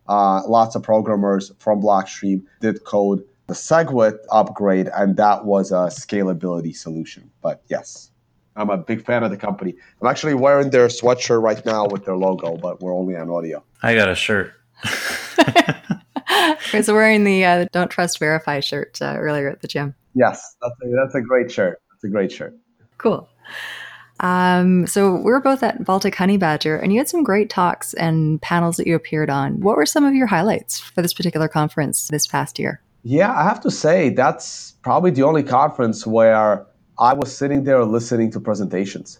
uh, lots of programmers from Blockstream did code the SegWit upgrade, and that was a scalability solution. But yes, I'm a big fan of the company. I'm actually wearing their sweatshirt right now with their logo, but we're only on audio. I got a shirt. I was wearing the uh, "Don't Trust Verify" shirt uh, earlier at the gym. Yes, that's a, that's a great shirt. That's a great shirt. Cool. Um, so we were both at Baltic Honey Badger, and you had some great talks and panels that you appeared on. What were some of your highlights for this particular conference this past year? Yeah, I have to say that's probably the only conference where I was sitting there listening to presentations,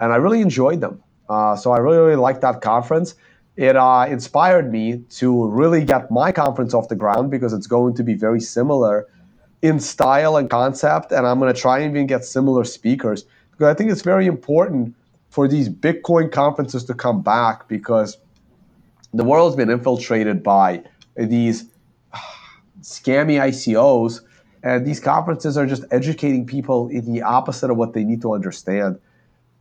and I really enjoyed them. Uh, so I really, really liked that conference. It uh, inspired me to really get my conference off the ground because it's going to be very similar in style and concept, and I'm going to try and even get similar speakers because I think it's very important for these Bitcoin conferences to come back because the world's been infiltrated by these scammy ICOs. And these conferences are just educating people in the opposite of what they need to understand.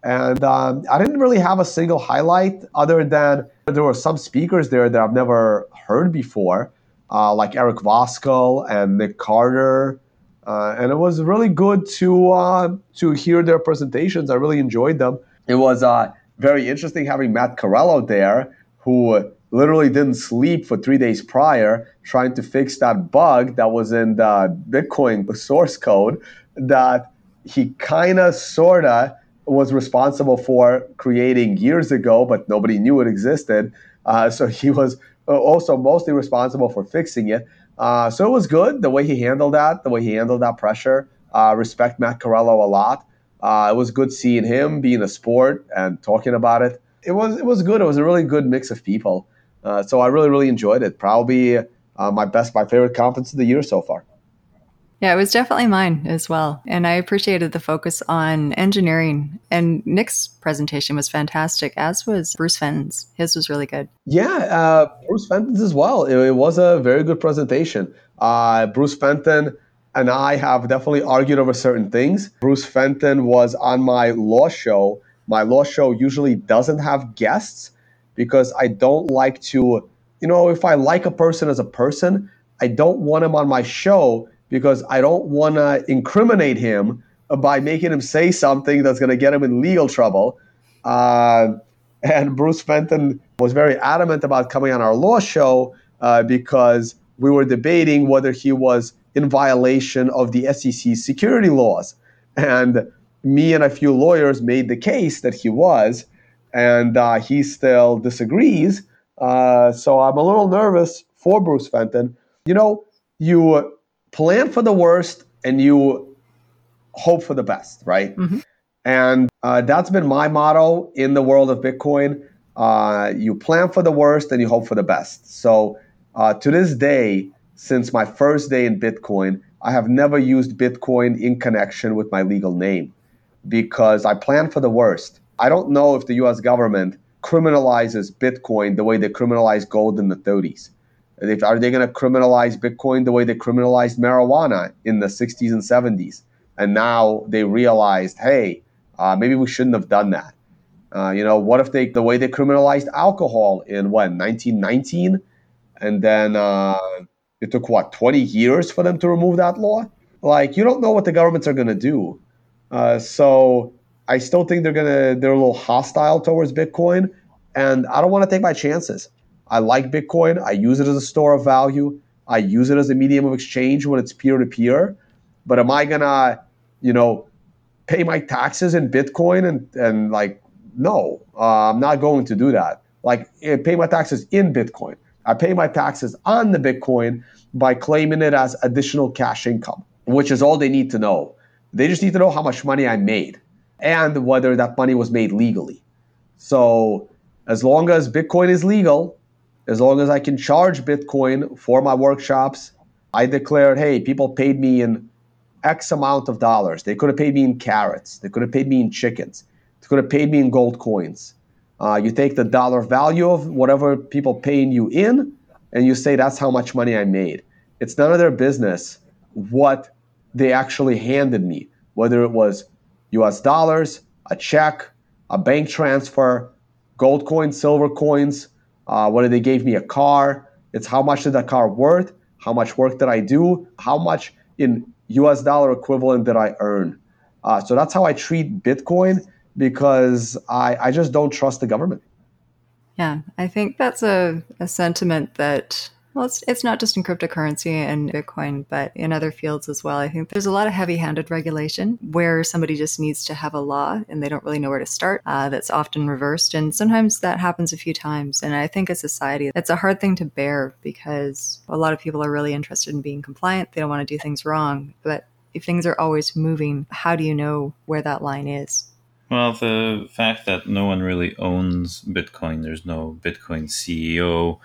And um, I didn't really have a single highlight other than there were some speakers there that I've never heard before, uh, like Eric Voskuil and Nick Carter. Uh, and it was really good to uh, to hear their presentations. I really enjoyed them. It was uh, very interesting having Matt Corallo there, who literally didn't sleep for three days prior trying to fix that bug that was in the Bitcoin source code that he kind of, sort of was responsible for creating years ago, but nobody knew it existed. Uh, so he was uh, also mostly responsible for fixing it. Uh, so it was good the way he handled that, the way he handled that pressure. Uh, respect Matt Corallo a lot. Uh, it was good seeing him being a sport and talking about it. It was it was good. It was a really good mix of people. Uh, so I really, really enjoyed it. Probably uh, my best, my favorite conference of the year so far. Yeah, it was definitely mine as well. And I appreciated the focus on engineering. And Nick's presentation was fantastic, as was Bruce Fenton's. His was really good. Yeah, uh, Bruce Fenton's as well. It, it, was a very good presentation. Uh, Bruce Fenton and I have definitely argued over certain things. Bruce Fenton was on my law show. My law show usually doesn't have guests because I don't like to, you know, if I like a person as a person, I don't want him on my show because I don't want to incriminate him by making him say something that's going to get him in legal trouble. Uh, and Bruce Fenton was very adamant about coming on our law show uh, because we were debating whether he was in violation of the SEC security laws. And me and a few lawyers made the case that he was and uh, he still disagrees. Uh, so I'm a little nervous for Bruce Fenton. You know, you plan for the worst and you hope for the best, right? Mm-hmm. And uh, that's been my motto in the world of Bitcoin. Uh, you plan for the worst and you hope for the best. So uh, to this day, since my first day in Bitcoin, I have never used Bitcoin in connection with my legal name because I plan for the worst. I don't know if the US government criminalizes Bitcoin the way they criminalized gold in the 30s. Are they going to criminalize Bitcoin the way they criminalized marijuana in the 60s and 70s? And now they realized, hey, uh, maybe we shouldn't have done that. Uh, you know, what if they the way they criminalized alcohol in what 1919, and then uh, it took what 20 years for them to remove that law? Like, you don't know what the governments are going to do. Uh, so I still think they're gonna they're a little hostile towards Bitcoin, and I don't want to take my chances. I like Bitcoin. I use it as a store of value. I use it as a medium of exchange when it's peer to peer. But am I gonna, you know, pay my taxes in Bitcoin and and like no, uh, I'm not going to do that. Like eh, pay my taxes in Bitcoin. I pay my taxes on the Bitcoin by claiming it as additional cash income, which is all they need to know. They just need to know how much money I made and whether that money was made legally. So, as long as Bitcoin is legal, as long as I can charge Bitcoin for my workshops, I declared, hey, people paid me in X amount of dollars. They could have paid me in carrots. They could have paid me in chickens. They could have paid me in gold coins. Uh, you take the dollar value of whatever people paying you in, and you say that's how much money I made. It's none of their business what they actually handed me, whether it was US dollars, a check, a bank transfer, gold coins, silver coins, uh, whether they gave me a car. It's how much did that car worth? How much work did I do? How much in US dollar equivalent did I earn? Uh, so that's how I treat Bitcoin because I, I just don't trust the government. Yeah, I think that's a, a sentiment that well, it's, it's not just in cryptocurrency and Bitcoin, but in other fields as well. I think there's a lot of heavy handed regulation where somebody just needs to have a law and they don't really know where to start. Uh, that's often reversed. And sometimes that happens a few times. And I think as society, that's a hard thing to bear because a lot of people are really interested in being compliant. They don't want to do things wrong. But if things are always moving, how do you know where that line is? Well, the fact that no one really owns Bitcoin, there's no Bitcoin CEO,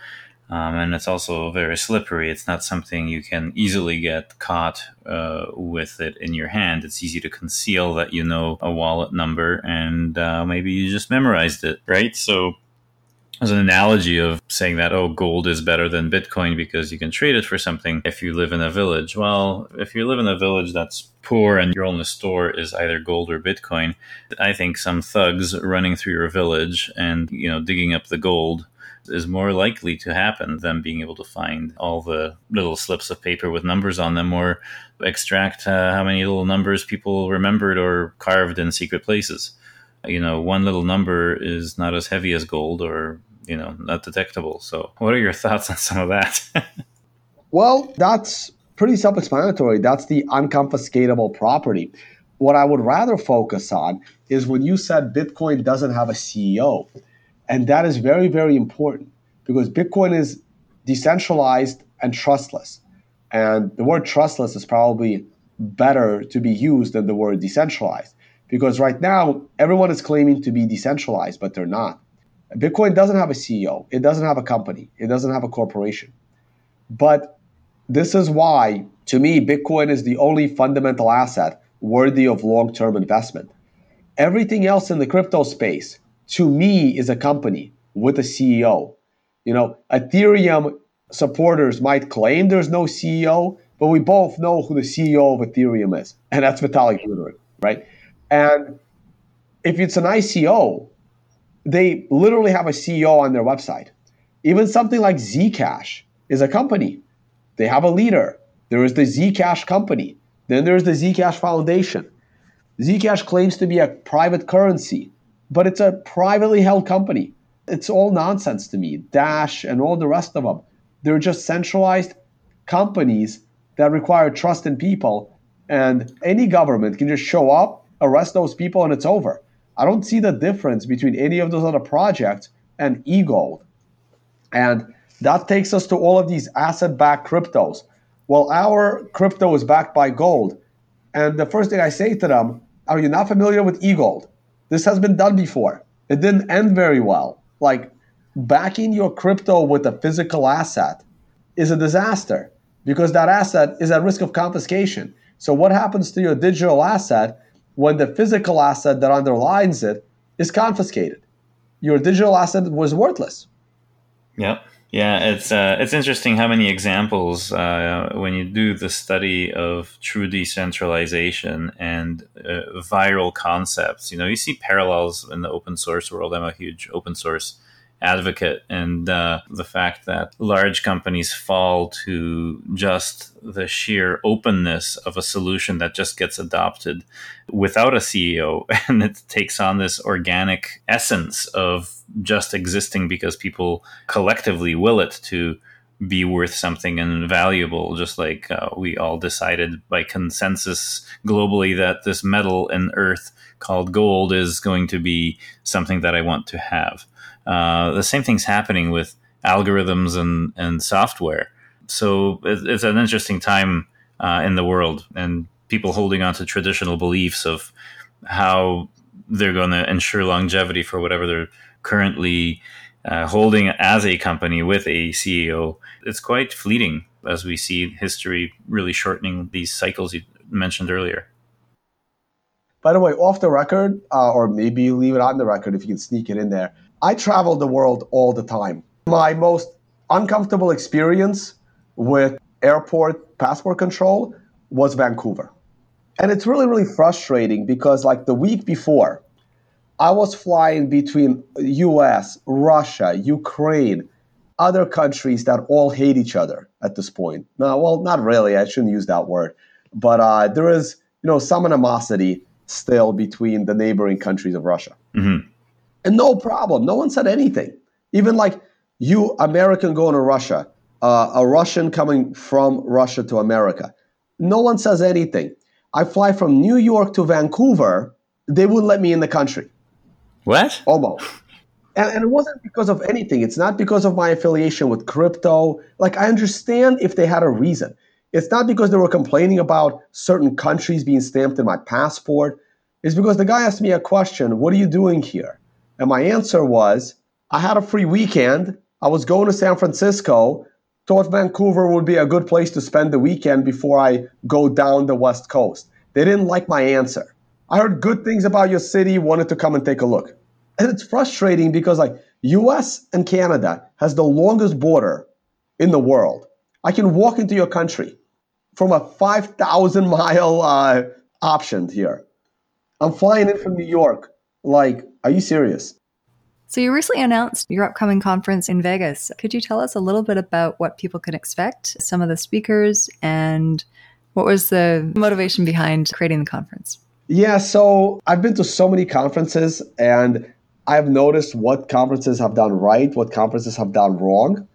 um, and it's also very slippery. It's not something you can easily get caught uh, with it in your hand. It's easy to conceal that you know a wallet number and uh, maybe you just memorized it, right? So as an analogy of saying that oh gold is better than bitcoin because you can trade it for something if you live in a village well if you live in a village that's poor and your only store is either gold or bitcoin i think some thugs running through your village and you know digging up the gold is more likely to happen than being able to find all the little slips of paper with numbers on them or extract uh, how many little numbers people remembered or carved in secret places. You know, one little number is not as heavy as gold or, you know, not detectable. So, what are your thoughts on some of that? well, that's pretty self explanatory. That's the unconfiscatable property. What I would rather focus on is when you said Bitcoin doesn't have a CEO. And that is very, very important because Bitcoin is decentralized and trustless. And the word trustless is probably better to be used than the word decentralized because right now everyone is claiming to be decentralized, but they're not. Bitcoin doesn't have a CEO, it doesn't have a company, it doesn't have a corporation. But this is why, to me, Bitcoin is the only fundamental asset worthy of long term investment. Everything else in the crypto space to me is a company with a CEO. You know, Ethereum supporters might claim there's no CEO, but we both know who the CEO of Ethereum is, and that's Vitalik Buterin, right? And if it's an ICO, they literally have a CEO on their website. Even something like Zcash is a company. They have a leader. There is the Zcash company. Then there's the Zcash Foundation. Zcash claims to be a private currency but it's a privately held company. It's all nonsense to me. Dash and all the rest of them. They're just centralized companies that require trust in people. And any government can just show up, arrest those people, and it's over. I don't see the difference between any of those other projects and eGold. And that takes us to all of these asset backed cryptos. Well, our crypto is backed by gold. And the first thing I say to them, are you not familiar with eGold? This has been done before. It didn't end very well. Like backing your crypto with a physical asset is a disaster because that asset is at risk of confiscation. So, what happens to your digital asset when the physical asset that underlines it is confiscated? Your digital asset was worthless. Yep. Yeah, it's uh, it's interesting how many examples uh, when you do the study of true decentralization and uh, viral concepts. You know, you see parallels in the open source world. I'm a huge open source advocate, and uh, the fact that large companies fall to just the sheer openness of a solution that just gets adopted without a CEO, and it takes on this organic essence of just existing because people collectively will it to be worth something and valuable, just like uh, we all decided by consensus globally that this metal in Earth called gold is going to be something that I want to have. Uh, the same thing's happening with algorithms and, and software. So it, it's an interesting time uh, in the world, and people holding on to traditional beliefs of how they're going to ensure longevity for whatever they're currently uh, holding as a company with a CEO. It's quite fleeting as we see history really shortening these cycles you mentioned earlier. By the way, off the record, uh, or maybe leave it on the record if you can sneak it in there. I travel the world all the time. My most uncomfortable experience with airport passport control was Vancouver. And it's really, really frustrating because, like, the week before, I was flying between US, Russia, Ukraine, other countries that all hate each other at this point. No, well, not really. I shouldn't use that word. But uh, there is, you know, some animosity still between the neighboring countries of Russia. Mm-hmm. And no problem. No one said anything. Even like you, American going to Russia, uh, a Russian coming from Russia to America. No one says anything. I fly from New York to Vancouver. They wouldn't let me in the country. What? Almost. And, and, it wasn't because of anything. It's not because of my affiliation with crypto. Like, I understand if they had a reason. It's not because they were complaining about certain countries being stamped in my passport. It's because the guy asked me a question What are you doing here? And my answer was I had a free weekend. I was going to San Francisco. Thought Vancouver would be a good place to spend the weekend before I go down the West Coast. They didn't like my answer. I heard good things about your city, wanted to come and take a look. And it's frustrating because like US and Canada has the longest border in the world. I can walk into your country from a 5,000 mile uh, option here. I'm flying in from New York. Like, are you serious? So, you recently announced your upcoming conference in Vegas. Could you tell us a little bit about what people can expect, some of the speakers, and what was the motivation behind creating the conference? Yeah, so I've been to so many conferences and I've noticed what conferences have done right, what conferences have done wrong.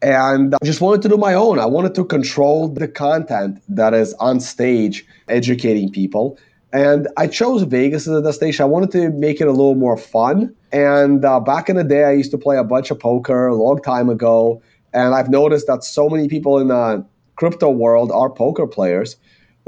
And I just wanted to do my own. I wanted to control the content that is on stage educating people. And I chose Vegas as a destination. I wanted to make it a little more fun. And uh, back in the day, I used to play a bunch of poker a long time ago. And I've noticed that so many people in the crypto world are poker players.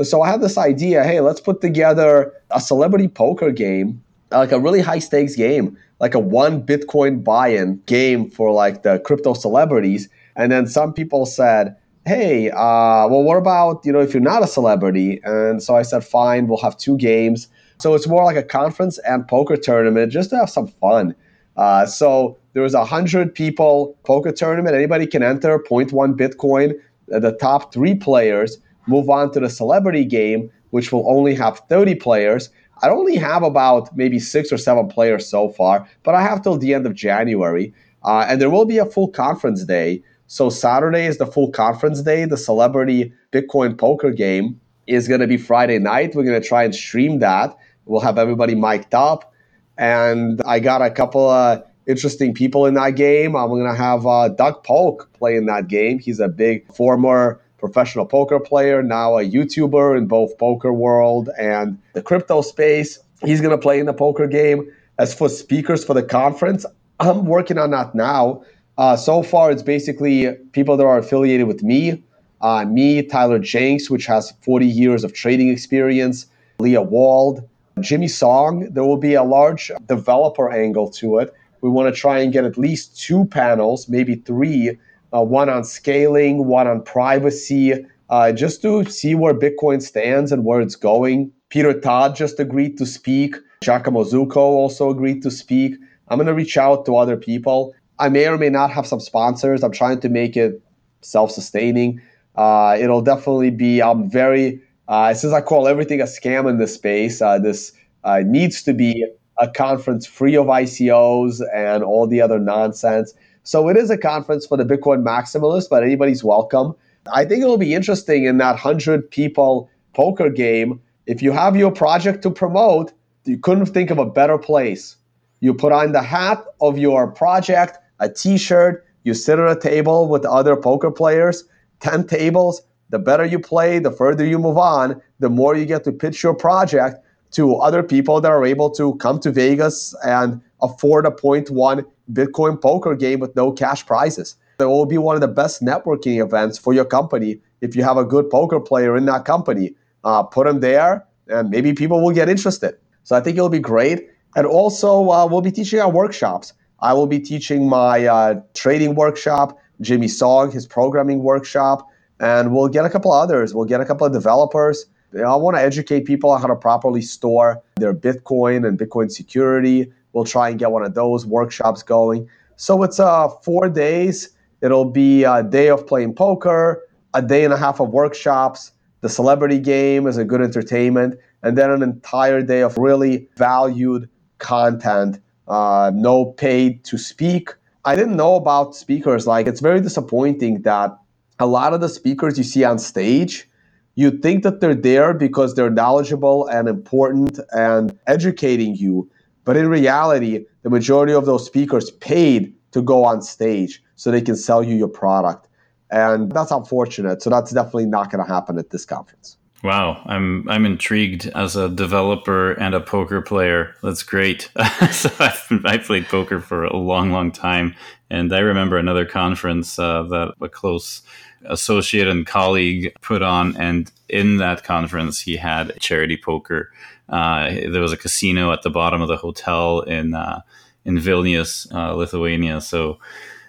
So I had this idea hey, let's put together a celebrity poker game like a really high stakes game, like a one Bitcoin buy in game for like the crypto celebrities. And then some people said, hey, uh, well, what about, you know, if you're not a celebrity? And so I said, fine, we'll have two games. So it's more like a conference and poker tournament just to have some fun. Uh, so there was a hundred people poker tournament. Anybody can enter 0.1 Bitcoin. The top three players move on to the celebrity game, which will only have 30 players. I only have about maybe six or seven players so far, but I have till the end of January. Uh, and there will be a full conference day. So Saturday is the full conference day. The celebrity Bitcoin poker game is going to be Friday night. We're going to try and stream that. We'll have everybody mic'd up. And I got a couple of interesting people in that game. I'm going to have uh, Doug Polk play in that game. He's a big former professional poker player, now a YouTuber in both poker world and the crypto space. He's going to play in the poker game. As for speakers for the conference, I'm working on that now. Uh, so far, it's basically people that are affiliated with me, uh, me, Tyler Jenks, which has 40 years of trading experience, Leah Wald, Jimmy Song. There will be a large developer angle to it. We want to try and get at least two panels, maybe three, uh, one on scaling, one on privacy, uh, just to see where Bitcoin stands and where it's going. Peter Todd just agreed to speak. Giacomo Zucco also agreed to speak. I'm going to reach out to other people. I may or may not have some sponsors. I'm trying to make it self sustaining. Uh, it'll definitely be, I'm very, uh, since I call everything a scam in this space, uh, this uh, needs to be a conference free of ICOs and all the other nonsense. So it is a conference for the Bitcoin maximalists, but anybody's welcome. I think it'll be interesting in that 100 people poker game. If you have your project to promote, you couldn't think of a better place. You put on the hat of your project, a t shirt, you sit at a table with other poker players, 10 tables. The better you play, the further you move on, the more you get to pitch your project to other people that are able to come to Vegas and afford a 0.1 Bitcoin poker game with no cash prizes. It will be one of the best networking events for your company if you have a good poker player in that company. Uh, put them there, and maybe people will get interested. So I think it'll be great. And also, uh, we'll be teaching our workshops. I will be teaching my uh, trading workshop, Jimmy Song, his programming workshop, and we'll get a couple others. We'll get a couple of developers. I want to educate people on how to properly store their Bitcoin and Bitcoin security we'll try and get one of those workshops going. So it's uh, four days. It'll be a day of playing poker, a day and a half of workshops, The celebrity game is a good entertainment, and then an entire day of really valued content, uh, no paid to speak. I didn't know about speakers. Like, it's very disappointing that a lot of the speakers you see on stage, you think that they're there because they're knowledgeable and important and educating you. But in reality, the majority of those speakers paid to go on stage so they can sell you your product. And that's unfortunate. So that's definitely not going to happen at this conference. Wow, I'm I'm intrigued as a developer and a poker player. That's great. so I've, I played poker for a long, long time, and I remember another conference uh, that a close associate and colleague put on, and in that conference he had charity poker. Uh, there was a casino at the bottom of the hotel in uh, in Vilnius, uh, Lithuania. So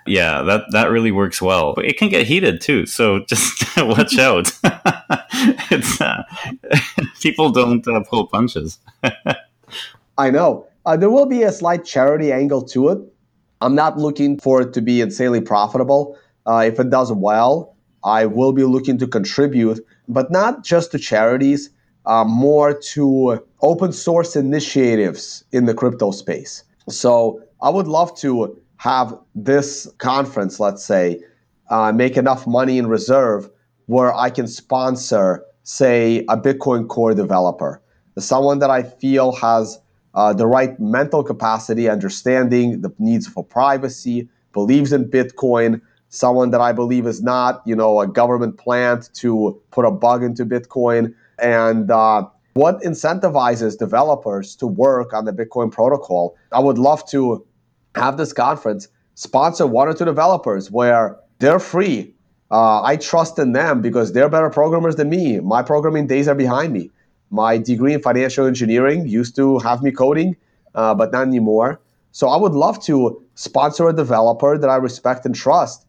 yeah, that that really works well. But it can get heated too, so just watch out. it's uh, people don't uh, pull punches. I know uh, there will be a slight charity angle to it. I'm not looking for it to be insanely profitable. Uh, if it does well, I will be looking to contribute, but not just to charities, uh, more to open source initiatives in the crypto space. So I would love to have this conference, let's say, uh, make enough money in reserve where I can sponsor, say, a Bitcoin Core developer, someone that I feel has uh, the right mental capacity, understanding the needs for privacy, believes in Bitcoin, someone that I believe is not, you know, a government plant to put a bug into Bitcoin, and uh, what incentivizes developers to work on the Bitcoin protocol. I would love to have this conference sponsor one or two developers where they're free. Uh, I trust in them because they're better programmers than me. My programming days are behind me. My degree in financial engineering used to have me coding, uh, but not anymore. So I would love to sponsor a developer that I respect and trust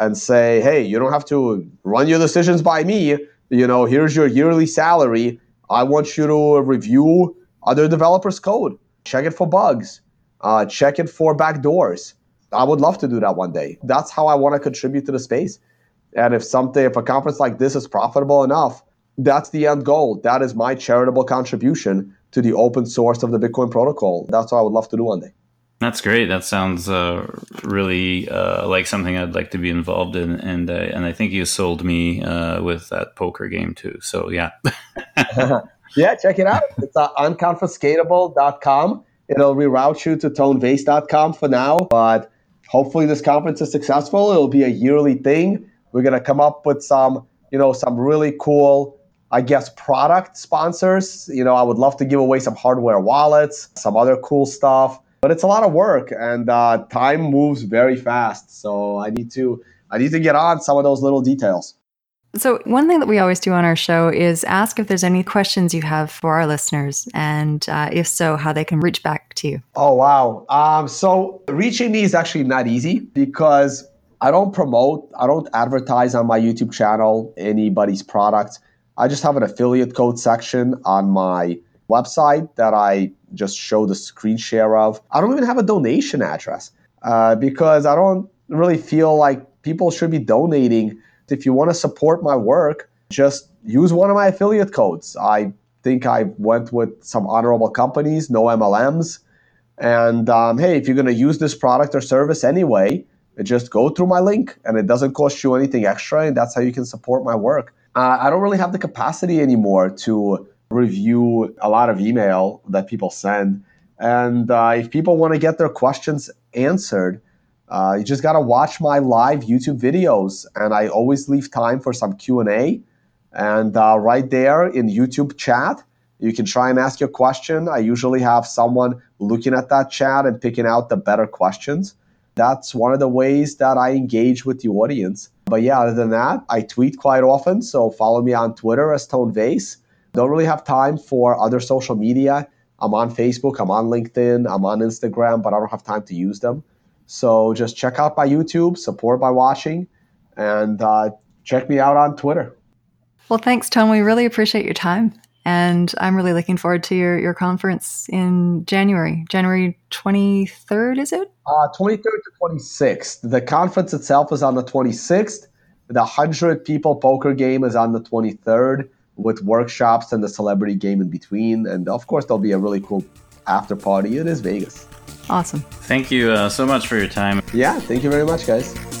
and say, hey, you don't have to run your decisions by me. You know, here's your yearly salary. I want you to review other developers' code, check it for bugs, uh, check it for backdoors. I would love to do that one day. That's how I want to contribute to the space. And if something, if a conference like this is profitable enough, that's the end goal. That is my charitable contribution to the open source of the Bitcoin protocol. That's what I would love to do one day. That's great. That sounds uh, really uh, like something I'd like to be involved in, and uh, and I think you sold me uh, with that poker game too. So yeah, yeah, check it out. It's uh, unconfiscatable.com. It'll reroute you to tonevays.com for now, but hopefully this conference is successful. It'll be a yearly thing. We're gonna come up with some, you know, some really cool, I guess, product sponsors. You know, I would love to give away some hardware wallets, some other cool stuff. But it's a lot of work, and uh, time moves very fast. So I need to, I need to get on some of those little details. So, one thing that we always do on our show is ask if there's any questions you have for our listeners, and uh, if so, how they can reach back to you. Oh, wow. Um, so, reaching me is actually not easy because I don't promote, I don't advertise on my YouTube channel anybody's products. I just have an affiliate code section on my website that I just show the screen share of. I don't even have a donation address uh, because I don't really feel like people should be donating if you want to support my work, just use one of my affiliate codes. I think I went with some honorable companies, no MLMs. And um, hey, if you're going to use this product or service anyway, just go through my link and it doesn't cost you anything extra. And that's how you can support my work. Uh, I don't really have the capacity anymore to review a lot of email that people send. And uh, if people want to get their questions answered, uh, you just gotta watch my live YouTube videos, and I always leave time for some Q and A. And uh, right there in YouTube chat, you can try and ask your question. I usually have someone looking at that chat and picking out the better questions. That's one of the ways that I engage with the audience. But yeah, other than that, I tweet quite often. So follow me on Twitter as Tone Vays. Don't really have time for other social media. I'm on Facebook, I'm on LinkedIn, I'm on Instagram, but I don't have time to use them. So just check out my YouTube, support by watching, and uh, check me out on Twitter. Well, thanks, Tom. We really appreciate your time. And I'm really looking forward to your, your conference in January. January 23rd, is it? Uh, 23rd to 26th. The conference itself is on the 26th. The 100 people poker game is on the 23rd. with workshops and the celebrity game in between. And of course, there'll be a really cool after party. It is Vegas. Awesome. Thank you uh, so much for your time. Yeah, thank you very much, guys.